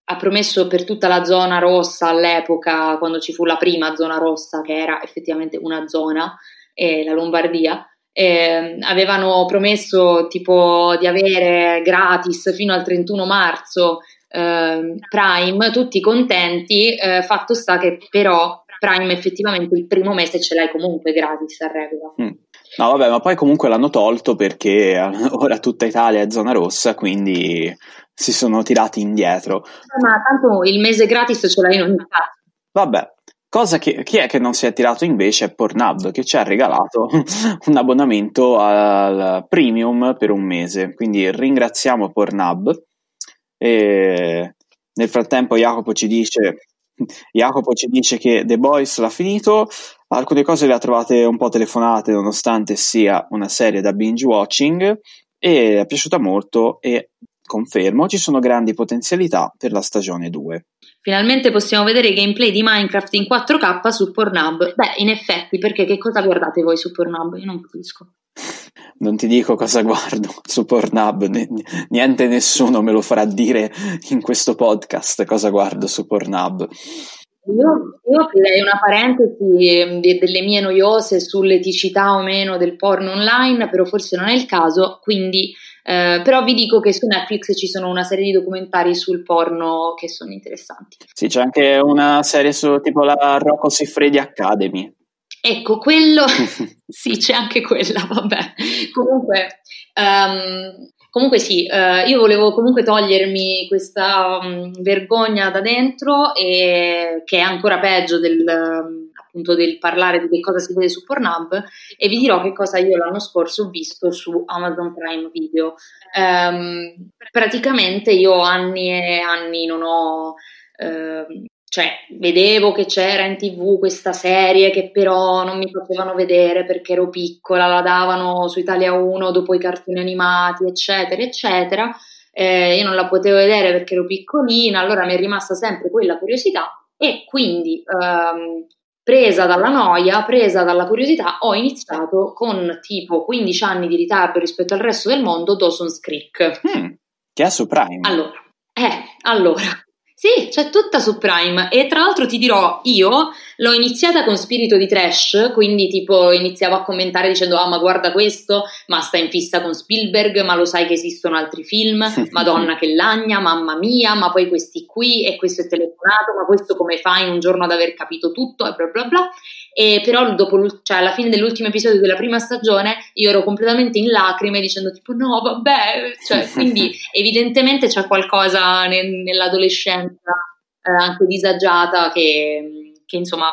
ha promesso per tutta la zona rossa all'epoca, quando ci fu la prima zona rossa, che era effettivamente una zona, eh, la Lombardia, eh, avevano promesso tipo di avere gratis fino al 31 marzo eh, Prime, tutti contenti, eh, fatto sta che però Prime effettivamente il primo mese ce l'hai comunque gratis a regola. Mm. No, vabbè, ma poi comunque l'hanno tolto perché ora tutta Italia è zona rossa, quindi si sono tirati indietro. Ma tanto il mese gratis ce l'hai in ogni caso. Vabbè, Cosa che chi è che non si è tirato invece è Pornhub che ci ha regalato un abbonamento al premium per un mese. Quindi ringraziamo Pornhub. E nel frattempo Jacopo ci dice Jacopo ci dice che The Boys l'ha finito, alcune cose le ha trovate un po' telefonate nonostante sia una serie da binge watching e è piaciuta molto e confermo ci sono grandi potenzialità per la stagione 2. Finalmente possiamo vedere i gameplay di Minecraft in 4K su Pornhub. Beh, in effetti, perché che cosa guardate voi su Pornhub? Io non capisco. Non ti dico cosa guardo su Pornhub, niente nessuno me lo farà dire in questo podcast cosa guardo su Pornhub. Io, io aprirei una parentesi de, delle mie noiose sull'eticità o meno del porno online, però forse non è il caso, quindi eh, però vi dico che su Netflix ci sono una serie di documentari sul porno che sono interessanti. Sì, c'è anche una serie su tipo la Rocco Siffredi Academy. Ecco, quello sì, c'è anche quella, vabbè. Comunque, um, comunque sì, uh, io volevo comunque togliermi questa um, vergogna da dentro e che è ancora peggio del, um, appunto del parlare di che cosa si vede su Pornhub e vi dirò che cosa io l'anno scorso ho visto su Amazon Prime Video. Um, praticamente io anni e anni non ho uh, cioè, vedevo che c'era in tv questa serie che però non mi facevano vedere perché ero piccola, la davano su Italia 1 dopo i cartoni animati, eccetera, eccetera. Eh, io non la potevo vedere perché ero piccolina, allora mi è rimasta sempre quella curiosità e quindi ehm, presa dalla noia, presa dalla curiosità, ho iniziato con tipo 15 anni di ritardo rispetto al resto del mondo Dawson's Creek. Mm, che è su Prime. Allora, eh, allora, sì, c'è tutta su Prime. E tra l'altro ti dirò, io l'ho iniziata con spirito di trash, quindi tipo iniziavo a commentare dicendo ah ma guarda questo, ma sta in fissa con Spielberg, ma lo sai che esistono altri film, madonna che lagna, mamma mia, ma poi questi qui e questo è telefonato, ma questo come fa in un giorno ad aver capito tutto e bla bla bla. E però dopo, cioè alla fine dell'ultimo episodio della prima stagione io ero completamente in lacrime dicendo tipo no vabbè, cioè, quindi evidentemente c'è qualcosa ne- nell'adolescenza eh, anche disagiata che, che, insomma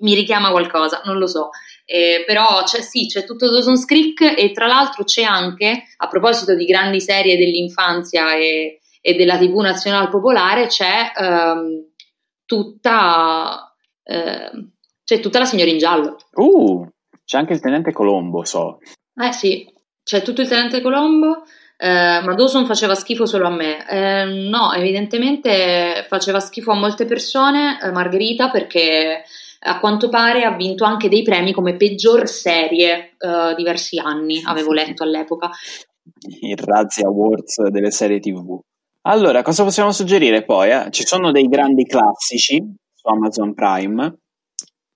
mi richiama qualcosa, non lo so. Eh, però c'è, sì, c'è tutto Dawson's Creek e tra l'altro c'è anche, a proposito di grandi serie dell'infanzia e, e della TV nazionale popolare, c'è ehm, tutta... Eh, c'è tutta la signora in giallo. Uh, c'è anche il tenente Colombo, so. Eh sì, c'è tutto il tenente Colombo, eh, ma Dawson faceva schifo solo a me. Eh, no, evidentemente faceva schifo a molte persone, eh, Margherita, perché a quanto pare ha vinto anche dei premi come peggior serie eh, diversi anni, avevo letto all'epoca. I Razzi Awards delle serie TV. Allora, cosa possiamo suggerire poi? Eh? Ci sono dei grandi classici su Amazon Prime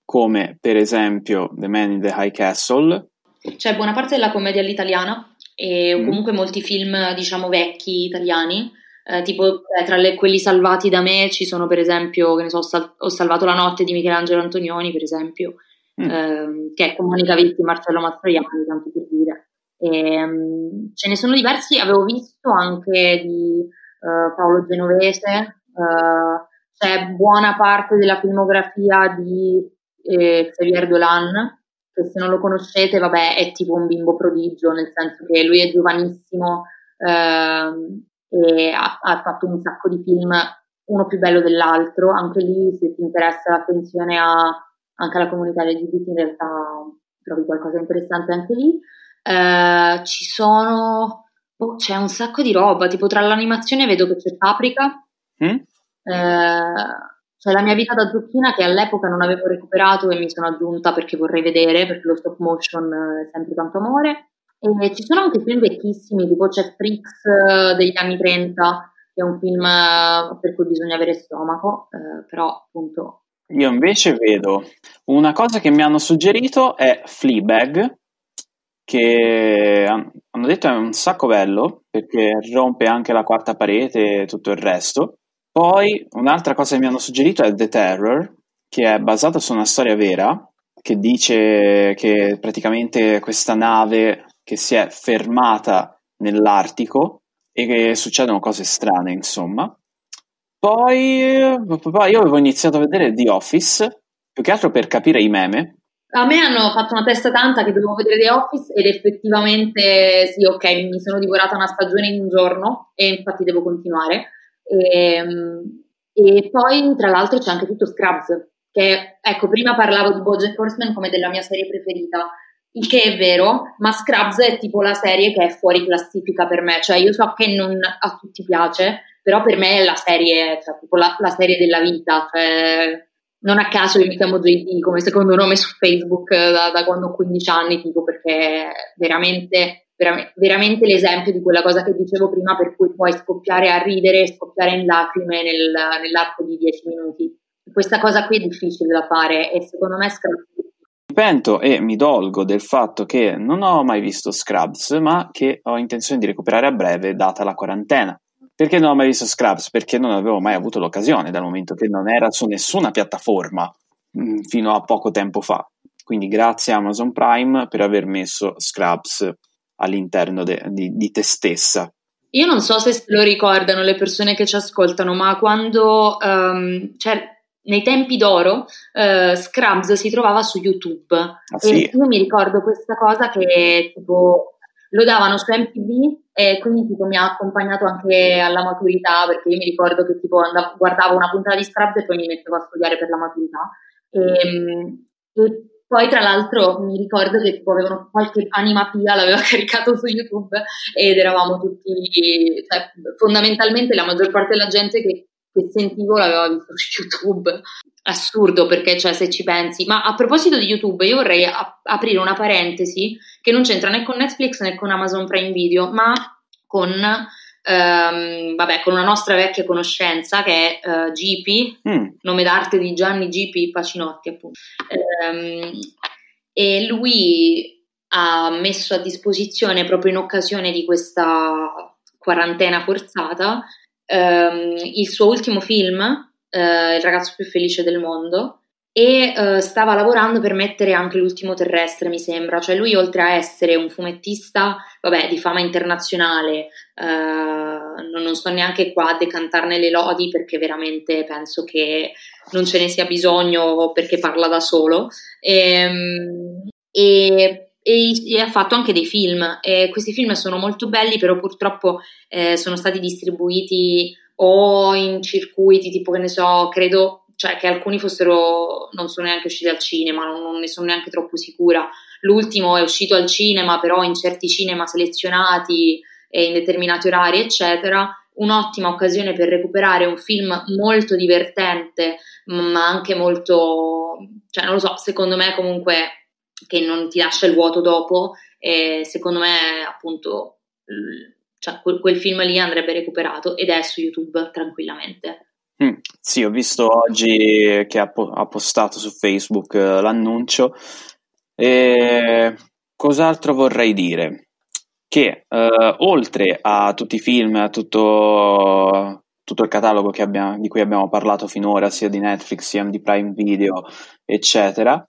come per esempio The Man in the High Castle. C'è buona parte della commedia all'italiana e mm. comunque molti film, diciamo, vecchi italiani. Eh, tipo eh, tra le, quelli salvati da me ci sono per esempio, che ne so, sal- ho salvato la notte di Michelangelo Antonioni, per esempio, mm. eh, che è con Monica Vitti Marcello Mastroianni, tanto per dire. E, um, ce ne sono diversi, avevo visto anche di uh, Paolo Genovese, uh, c'è buona parte della filmografia di eh, Xavier Dolan, che se non lo conoscete, vabbè, è tipo un bimbo prodigio, nel senso che lui è giovanissimo ehm, e ha, ha, fatto un sacco di film, uno più bello dell'altro. Anche lì, se ti interessa l'attenzione a, anche alla comunità LGBT, in realtà trovi qualcosa di interessante anche lì. Eh, ci sono, oh, c'è un sacco di roba, tipo tra l'animazione vedo che c'è Paprika. Mm? Eh, cioè la mia vita da zucchina che all'epoca non avevo recuperato e mi sono aggiunta perché vorrei vedere, perché lo stop motion è sempre tanto amore. E ci sono anche film vecchissimi, tipo c'è Freaks eh, degli anni 30, che è un film eh, per cui bisogna avere stomaco, eh, però appunto... Io invece vedo una cosa che mi hanno suggerito è Fleabag, che hanno detto è un sacco bello perché rompe anche la quarta parete e tutto il resto poi un'altra cosa che mi hanno suggerito è The Terror, che è basata su una storia vera, che dice che praticamente questa nave che si è fermata nell'Artico e che succedono cose strane, insomma. Poi, io avevo iniziato a vedere The Office, più che altro per capire i meme. A me hanno fatto una testa tanta che dovevo vedere The Office ed effettivamente sì, ok, mi sono divorata una stagione in un giorno e infatti devo continuare e, ehm, e poi, tra l'altro, c'è anche tutto Scrubs, che ecco, prima parlavo di Bojack Horseman come della mia serie preferita, il che è vero, ma Scrubs è tipo la serie che è fuori classifica per me, cioè io so che non a tutti piace, però per me è la serie, cioè tipo la, la serie della vita, cioè non a caso io mi chiamo JD come secondo nome su Facebook da, da quando ho 15 anni, tipo perché veramente veramente l'esempio di quella cosa che dicevo prima, per cui puoi scoppiare a ridere, scoppiare in lacrime nel, nell'arco di dieci minuti. questa cosa qui è difficile da fare e secondo me Scrubs mi pento e mi dolgo del fatto che non ho mai visto Scrubs, ma che ho intenzione di recuperare a breve, data la quarantena. Perché non ho mai visto Scrubs? Perché non avevo mai avuto l'occasione, dal momento che non era su nessuna piattaforma mm, fino a poco tempo fa. Quindi grazie Amazon Prime per aver messo Scrubs all'interno de- di, di te stessa. Io non so se lo ricordano le persone che ci ascoltano, ma quando um, cioè, nei tempi d'oro uh, Scrubs si trovava su YouTube ah, sì. e io mi ricordo questa cosa che tipo lo davano su MTV e quindi tipo mi ha accompagnato anche alla maturità perché io mi ricordo che tipo andavo, guardavo una puntata di Scrubs e poi mi mettevo a studiare per la maturità e, ehm, e poi tra l'altro mi ricordo che tipo avevano qualche anima pia l'aveva caricato su YouTube ed eravamo tutti, cioè, fondamentalmente la maggior parte della gente che, che sentivo l'aveva visto su YouTube. Assurdo perché, cioè, se ci pensi. Ma a proposito di YouTube, io vorrei a- aprire una parentesi che non c'entra né con Netflix né con Amazon Prime Video, ma con ehm, vabbè, con una nostra vecchia conoscenza che è uh, GP, mm. nome d'arte di Gianni GP Pacinotti, appunto. Um, e lui ha messo a disposizione proprio in occasione di questa quarantena forzata um, il suo ultimo film, uh, Il ragazzo più felice del mondo, e uh, stava lavorando per mettere anche l'ultimo terrestre, mi sembra. Cioè lui oltre a essere un fumettista, vabbè, di fama internazionale, uh, non, non, sto neanche qua a decantarne le lodi perché veramente penso che non ce ne sia bisogno perché parla da solo. Ehm, e, e, e, ha fatto anche dei film. E questi film sono molto belli, però purtroppo eh, sono stati distribuiti o in circuiti tipo che ne so, credo cioè che alcuni fossero, non sono neanche usciti al cinema, non, non, ne sono neanche troppo sicura. L'ultimo è uscito al cinema, però in certi cinema selezionati e in determinati orari, eccetera. Un'ottima occasione per recuperare un film molto divertente, ma anche molto, cioè non lo so, secondo me comunque che non ti lascia il vuoto dopo. E secondo me, appunto, cioè, quel, quel film lì andrebbe recuperato ed è su YouTube tranquillamente. Mm, sì, ho visto oggi che ha, po- ha postato su Facebook eh, l'annuncio. E cos'altro vorrei dire? Che eh, oltre a tutti i film, a tutto, tutto il catalogo abbiamo, di cui abbiamo parlato finora, sia di Netflix sia di Prime Video, eccetera,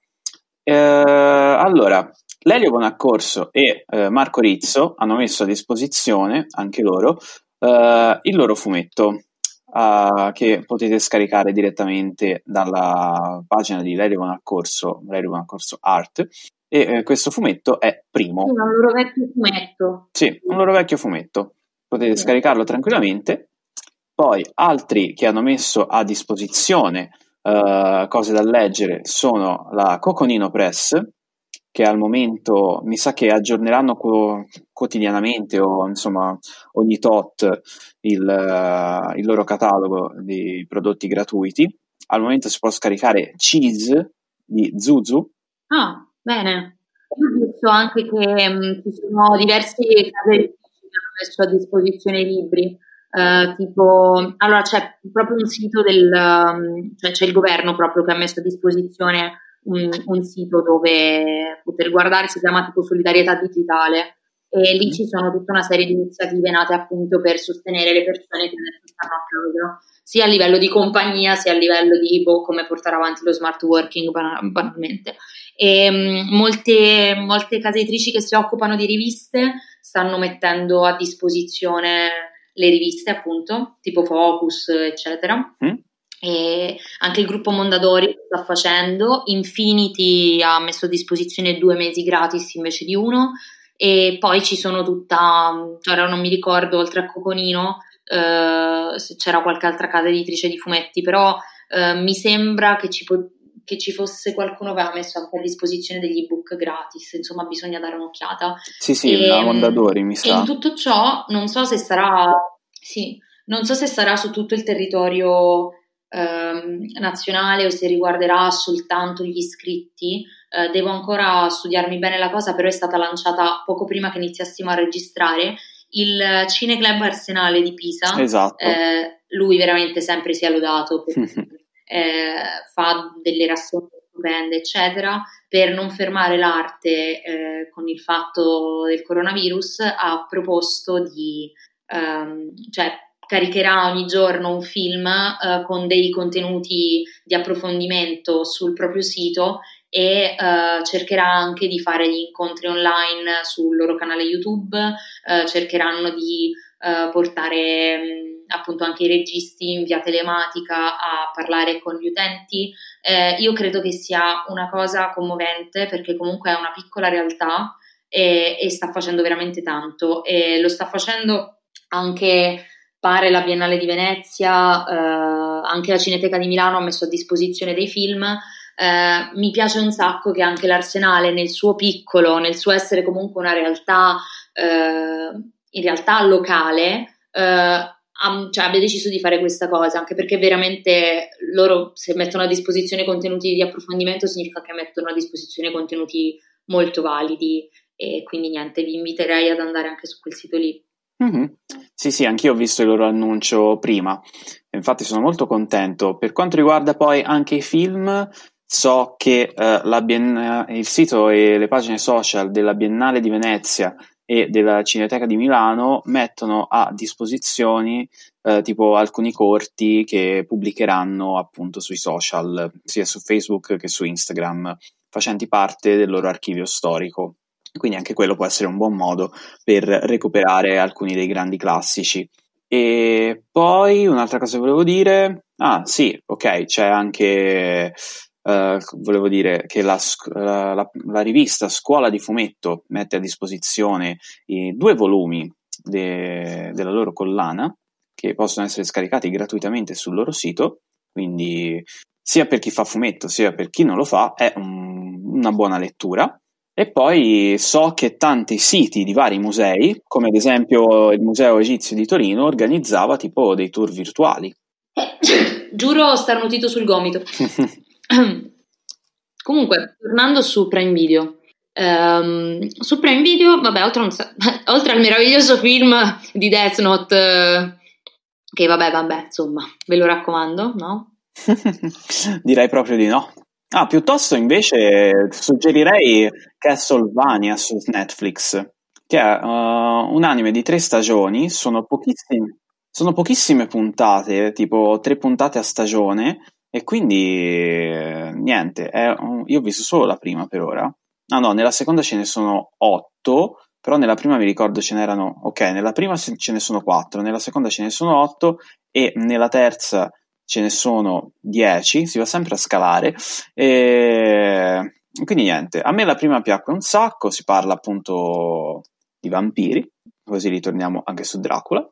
eh, allora Lelio Bonaccorso e eh, Marco Rizzo hanno messo a disposizione, anche loro, eh, il loro fumetto uh, che potete scaricare direttamente dalla pagina di Lelio Bonaccorso, Lelio Bonaccorso Art. E eh, questo fumetto è primo. Un loro vecchio fumetto. Sì, un loro vecchio fumetto. Potete sì. scaricarlo tranquillamente. Poi altri che hanno messo a disposizione uh, cose da leggere sono la Coconino Press, che al momento mi sa che aggiorneranno co- quotidianamente o insomma ogni tot il, uh, il, loro catalogo di prodotti gratuiti. Al momento si può scaricare Cheese di Zuzu. Ah, bene. Io ho visto anche che um, ci sono diversi case che hanno messo a disposizione libri. Uh, tipo, allora c'è proprio un sito del, um, cioè c'è il governo proprio che ha messo a disposizione un, un, sito dove poter guardare, si chiama tipo Solidarietà Digitale e lì ci sono tutta una serie di iniziative nate appunto per sostenere le persone che adesso stanno a casa, sia a livello di compagnia sia a livello di boh, come portare avanti lo smart working banalmente. E, um, molte, molte case editrici che si occupano di riviste stanno mettendo a disposizione le riviste appunto, tipo Focus, eccetera. Mm e anche il gruppo Mondadori sta facendo, Infinity ha messo a disposizione due mesi gratis invece di uno e poi ci sono tutta, ora non mi ricordo, oltre a Coconino eh, se c'era qualche altra casa editrice di fumetti, però eh, mi sembra che ci, po- che ci, fosse qualcuno che aveva messo anche a disposizione degli ebook gratis, insomma bisogna dare un'occhiata. Sì, sì, e, la Mondadori mi sa. E in tutto ciò non so se sarà, sì, non so se sarà su tutto il territorio ehm, nazionale o se riguarderà soltanto gli iscritti. Eh, devo ancora studiarmi bene la cosa, però è stata lanciata poco prima che iniziassimo a registrare. Il Cineclub Arsenale di Pisa, esatto. eh, lui veramente sempre si è lodato. eh, fa delle rassegne stupende, eccetera, per non fermare l'arte eh, con il fatto del coronavirus, ha proposto di, ehm, cioè caricherà ogni giorno un film eh, con dei contenuti di approfondimento sul proprio sito e uh, cercherà anche di fare gli incontri online sul loro canale YouTube, uh, cercheranno di uh, portare um, appunto anche i registi in via telematica a parlare con gli utenti. Eh, io credo che sia una cosa commovente perché comunque è una piccola realtà e, e sta facendo veramente tanto e lo sta facendo anche pare la Biennale di Venezia, anche la Cineteca di Milano ha messo a disposizione dei film eh, mi piace un sacco che anche l'Arsenale nel suo piccolo, nel suo essere comunque una realtà eh, in realtà locale, eh, cioè, abbia deciso di fare questa cosa, anche perché veramente loro se mettono a disposizione contenuti di approfondimento significa che mettono a disposizione contenuti molto validi e quindi niente, vi inviterei ad andare anche su quel sito lì. Mm-hmm. Sì, sì, anch'io ho visto il loro annuncio prima, infatti sono molto contento. Per quanto riguarda poi anche i film, So che uh, Bien- il sito e le pagine social della Biennale di Venezia e della Cineteca di Milano mettono a disposizione uh, tipo alcuni corti che pubblicheranno appunto sui social, sia su Facebook che su Instagram, facenti parte del loro archivio storico. Quindi anche quello può essere un buon modo per recuperare alcuni dei grandi classici. E poi un'altra cosa che volevo dire, ah sì, ok, c'è anche Uh, volevo dire che la, la, la, la, rivista Scuola di Fumetto mette a disposizione i due volumi de, della loro collana che possono essere scaricati gratuitamente sul loro sito, quindi sia per chi fa fumetto sia per chi non lo fa è un, una buona lettura. E poi so che tanti siti di vari musei, come ad esempio il Museo Egizio di Torino, organizzava tipo dei tour virtuali. Giuro starnutito sul gomito. Comunque, tornando su Prime Video. Um, su Prime Video, vabbè, oltre, un, oltre, al meraviglioso film di Death Note, uh, che vabbè, vabbè, insomma, ve lo raccomando, no? Direi proprio di no. Ah, piuttosto invece suggerirei Castlevania su Netflix, che è uh, un anime di tre stagioni, sono pochissime, sono pochissime puntate, tipo tre puntate a stagione, e quindi niente, un, io ho visto solo la prima per ora. Ah no, nella seconda ce ne sono otto, però nella prima mi ricordo ce n'erano, ok, nella prima ce ne sono quattro, nella seconda ce ne sono otto e nella terza ce ne sono dieci, si va sempre a scalare. E quindi niente, a me la prima piacque un sacco, si parla appunto di vampiri, così ritorniamo anche su Dracula.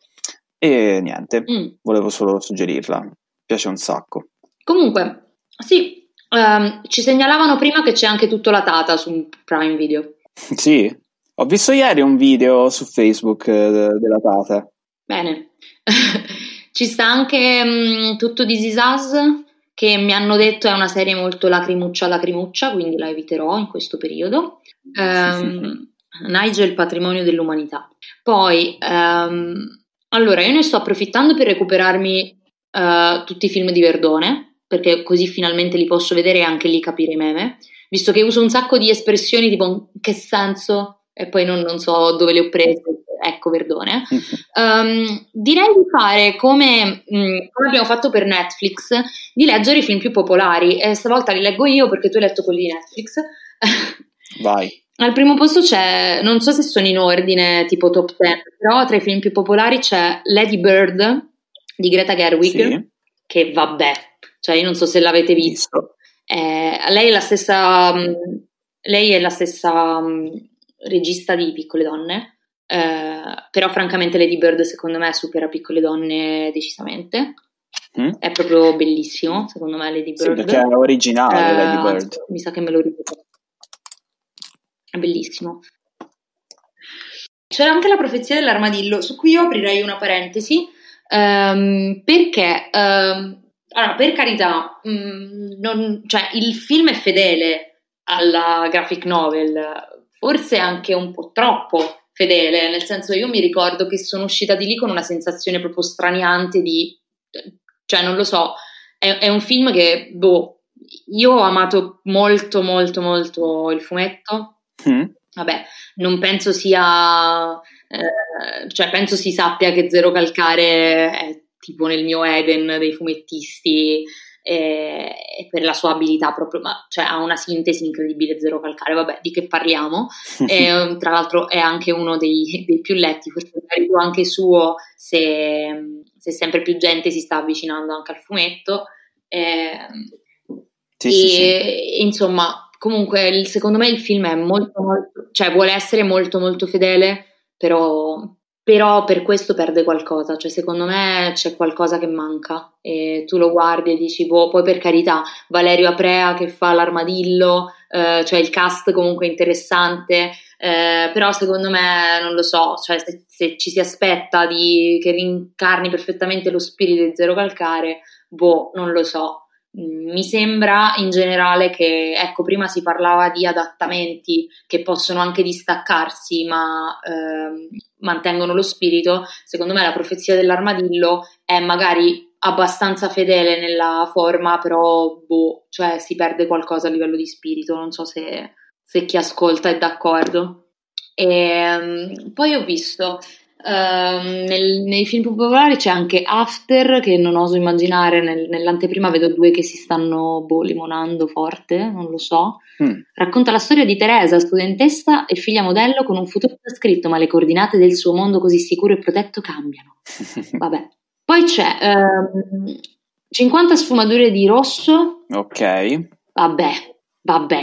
E niente, mm. volevo solo suggerirla, piace un sacco. Comunque, sì, um, ci segnalavano prima che c'è anche tutto la Tata su Prime Video. Sì, ho visto ieri un video su Facebook eh, della Tata. Bene. ci sta anche um, tutto di Zizaz, che mi hanno detto è una serie molto lacrimuccia lacrimuccia, quindi la eviterò in questo periodo. Um, Nigel, il patrimonio dell'umanità. Poi, um, allora, io ne sto approfittando per recuperarmi uh, tutti i film di Verdone, perché così finalmente li posso vedere e anche lì capire i meme, visto che uso un sacco di espressioni tipo che senso e poi non, non so dove le ho prese, ecco Verdone. Um, direi di fare come, mh, mm, come, abbiamo fatto per Netflix, di leggere i film più popolari e stavolta li leggo io perché tu hai letto quelli di Netflix. Vai. Al primo posto c'è, non so se sono in ordine tipo top 10, però tra i film più popolari c'è Lady Bird di Greta Gerwig, sì. che vabbè, cioè io non so se l'avete visto. Eh, lei è la stessa, um, lei è la stessa um, regista di Piccole Donne, eh, però francamente Lady Bird secondo me supera Piccole Donne decisamente. Mm? È proprio bellissimo, secondo me Lady Bird. Sì, perché è originale eh, Lady Bird. Mi sa che me lo ricordo. È bellissimo. C'era anche la profezia dell'armadillo, su cui io aprirei una parentesi, um, perché um, allora, per carità, mm, non, cioè, il film è fedele alla graphic novel, forse anche un po' troppo fedele, nel senso io mi ricordo che sono uscita di lì con una sensazione proprio straniante di, cioè non lo so, è, è un film che, boh, io ho amato molto, molto, molto il fumetto. Mm. Vabbè, non penso sia, eh, cioè penso si sappia che Zero Calcare è tipo nel mio Eden dei fumettisti e, e per la sua abilità proprio, ma cioè ha una sintesi incredibile Zero Calcare, vabbè, di che parliamo? e, tra l'altro è anche uno dei, dei più letti, questo è merito anche suo se, se sempre più gente si sta avvicinando anche al fumetto. E, Sì, e, sì, sì. insomma, comunque, il- secondo me il film è molto, molto, cioè vuole essere molto, molto fedele, però, però per questo perde qualcosa. Cioè, secondo me c'è qualcosa che manca. E tu lo guardi e dici, boh, poi per carità, Valerio Aprea che fa l'armadillo, eh, cioè il cast comunque interessante. eh, però secondo me non lo so, cioè se, se ci si aspetta di, che rincarni perfettamente lo spirito di Zero Calcare, boh, non lo so. Mm, Mi sembra in generale che, ecco, prima si parlava di adattamenti che possono anche distaccarsi, ma ehm, mantengono lo spirito. Secondo me la profezia dell'armadillo è magari abbastanza fedele nella forma, però boh, cioè si perde qualcosa a livello di spirito. Non so se, se chi ascolta è d'accordo. E, poi ho visto Ehm, nel- nei film più popolari c'è anche After, che non oso immaginare, nel- nell'anteprima vedo due che si stanno boh, limonando forte, non lo so. Mm. Racconta la storia di Teresa, studentessa e figlia modello con un futuro scritto, ma le coordinate del suo mondo così sicuro e protetto cambiano. Vabbè. Poi c'è ehm, 50 sfumature di rosso, ok. vabbè, vabbè,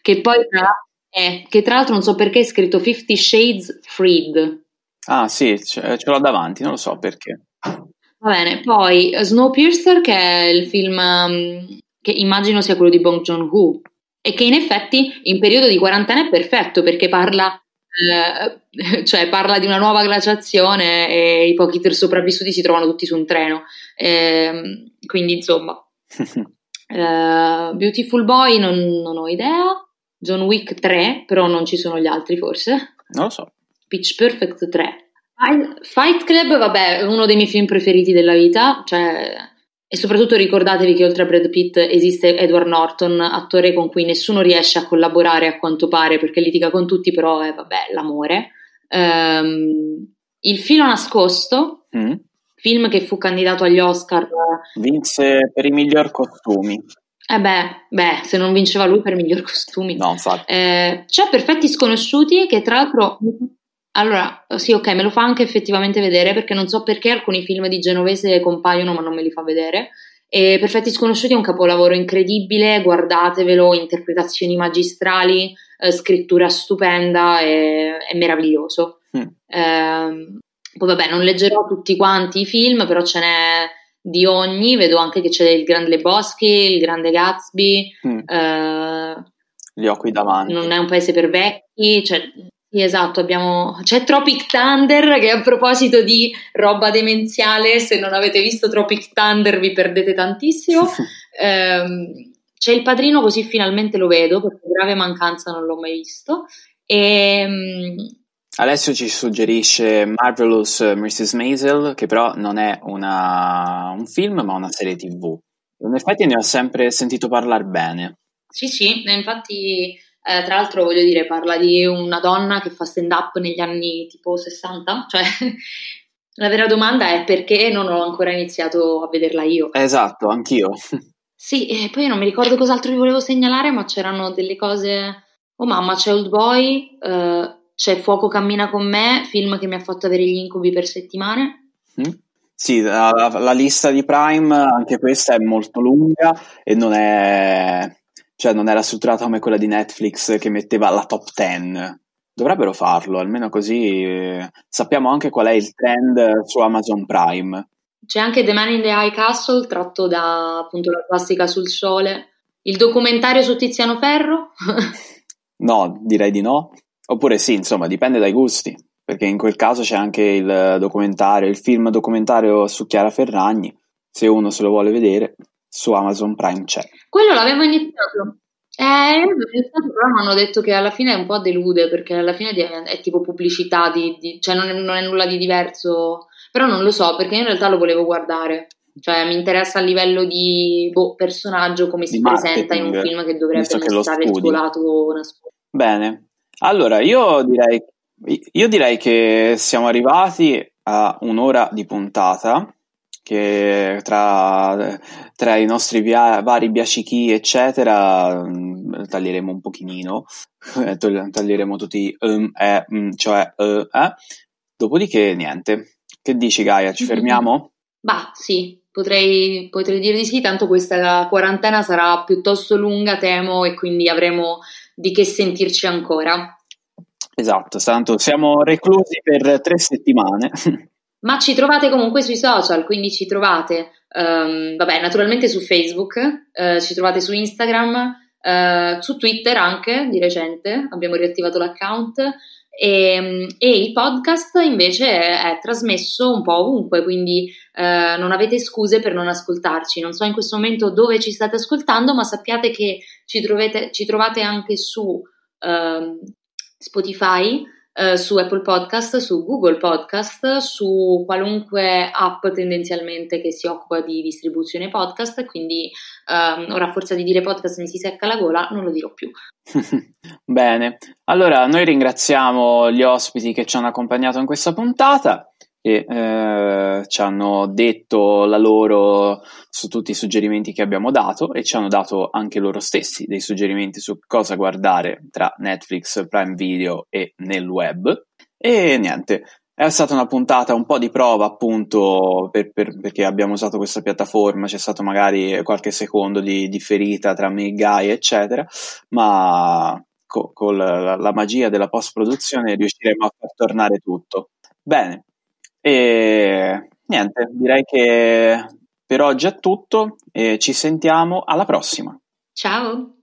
che poi tra, eh, che tra l'altro non so perché è scritto Fifty Shades Freed. Ah, sì, ce, ce l'ho davanti, non lo so perché. Va bene, poi eh, Snowpiercer, che è il film um, che immagino sia quello di Bong Joon-ho e che in effetti in periodo di quarantena è perfetto perché parla, eh, cioè parla di una nuova glaciazione e i pochi sopravvissuti si trovano tutti su un treno. Ehm, quindi insomma, eh, Beautiful Boy non, non ho idea, John Wick 3, però non ci sono gli altri forse. Non lo so. Pitch Perfect 3. Fight- Club, vabbè, è uno dei miei film preferiti della vita, cioè, e soprattutto ricordatevi che oltre a Brad Pitt esiste Edward Norton, attore con cui nessuno riesce a collaborare a quanto pare perché litiga con tutti, però è, vabbè, l'amore. Ehm, il filo nascosto, Mm. film che fu candidato agli Oscar. Vinse per i miglior costumi. Eh beh, beh, se non vinceva lui per miglior costumi. No, infatti. Eh, c'è Perfetti Sconosciuti che tra l'altro... Allora, sì, ok, me lo fa anche effettivamente vedere perché non so perché alcuni film di Genovese compaiono ma non me li fa vedere. E Perfetti Sconosciuti è un capolavoro incredibile, guardatevelo, interpretazioni magistrali, eh, scrittura stupenda, è, è meraviglioso. Mm. Ehm, poi vabbè, non leggerò tutti quanti i film, però ce n'è di ogni, vedo anche che c'è il Grande Lebowski, il Grande Gatsby, Mm. eh, Li ho qui davanti. non è un paese per vecchi, cioè, sì, esatto, abbiamo, c'è Tropic Thunder che a proposito di roba demenziale, se non avete visto Tropic Thunder vi perdete tantissimo. Ehm, c'è il padrino così finalmente lo vedo perché grave mancanza non l'ho mai visto. Ehm, Alessio ci suggerisce Marvelous Mrs. Maisel, che però non è una- un film, ma una serie TV. In effetti ne ho sempre sentito parlare bene. Sì, sì, e infatti, eh, tra l'altro voglio dire, parla di una donna che fa stand up negli anni tipo 60, cioè la vera domanda è perché non ho ancora iniziato a vederla io. Esatto, anch'io. Sì, e poi non mi ricordo cos'altro vi volevo segnalare, ma c'erano delle cose... Oh mamma, c'è Old Boy, eh, c'è Fuoco cammina con me, film che mi ha fatto avere gli incubi per settimane. Mm? Sì, la, la- la lista di Prime, anche questa è molto lunga e non è, cioè non era strutturata come quella di Netflix che metteva la top 10. Dovrebbero farlo, almeno così eh, sappiamo anche qual è il trend su Amazon Prime. C'è anche The Man in the High Castle, tratto da appunto la classica sul sole. Il documentario su Tiziano Ferro. No, direi di no. Oppure sì, insomma, dipende dai gusti, perché in quel caso c'è anche il documentario, il film documentario su Chiara Ferragni, se uno se lo vuole vedere, su Amazon Prime c'è. Quello l'avevo iniziato. Eh, però mi hanno detto che alla fine è un po' delude, perché alla fine è tipo pubblicità, di, di- cioè non è, non è nulla di diverso. Però non lo so, perché in realtà lo volevo guardare. cioè mi interessa a livello di boh, personaggio come si presenta in un film che dovrebbe mostrare il suo lato nascosto. Bene, allora io direi, io direi che siamo arrivati a un'ora di puntata che tra, tra i nostri via, vari biacichi eccetera mm, taglieremo un pochino taglieremo tutti um, eh, um, cioè uh, eh. dopodiché niente. Che dici Gaia? Ci fermiamo? Bah sì. Potrei, potrei dire di sì tanto questa quarantena sarà piuttosto lunga temo e quindi avremo di che sentirci ancora. Esatto tanto siamo reclusi per tre settimane. Ma ci trovate comunque sui social, quindi ci trovate, um, vabbè, naturalmente su Facebook, uh, ci trovate su Instagram, uh, su Twitter anche di recente, abbiamo riattivato l'account. E, e, il podcast invece è, è, trasmesso un po' ovunque, quindi eh, non avete scuse per non ascoltarci. Non so in questo momento dove ci state ascoltando, ma sappiate che ci, trovete, ci trovate anche su eh, Spotify, eh, su Apple Podcast, su Google Podcast, su qualunque app tendenzialmente che si occupa di distribuzione podcast, quindi ehm, ora a forza di dire podcast mi si secca la gola, non lo dirò più. Bene, allora noi ringraziamo gli ospiti che ci hanno accompagnato in questa puntata che eh, ci hanno detto la loro su tutti i suggerimenti che abbiamo dato e ci hanno dato anche loro stessi dei suggerimenti su cosa guardare tra Netflix, Prime Video e nel web. E niente, è stata una puntata un po' di prova appunto per, per, perché abbiamo usato questa piattaforma, c'è stato magari qualche secondo di, di ferita tra me e Guy eccetera, ma co- con la, la magia della post produzione riusciremo a far tornare tutto. Bene, e niente, direi che per oggi è tutto e ci sentiamo alla prossima. Ciao!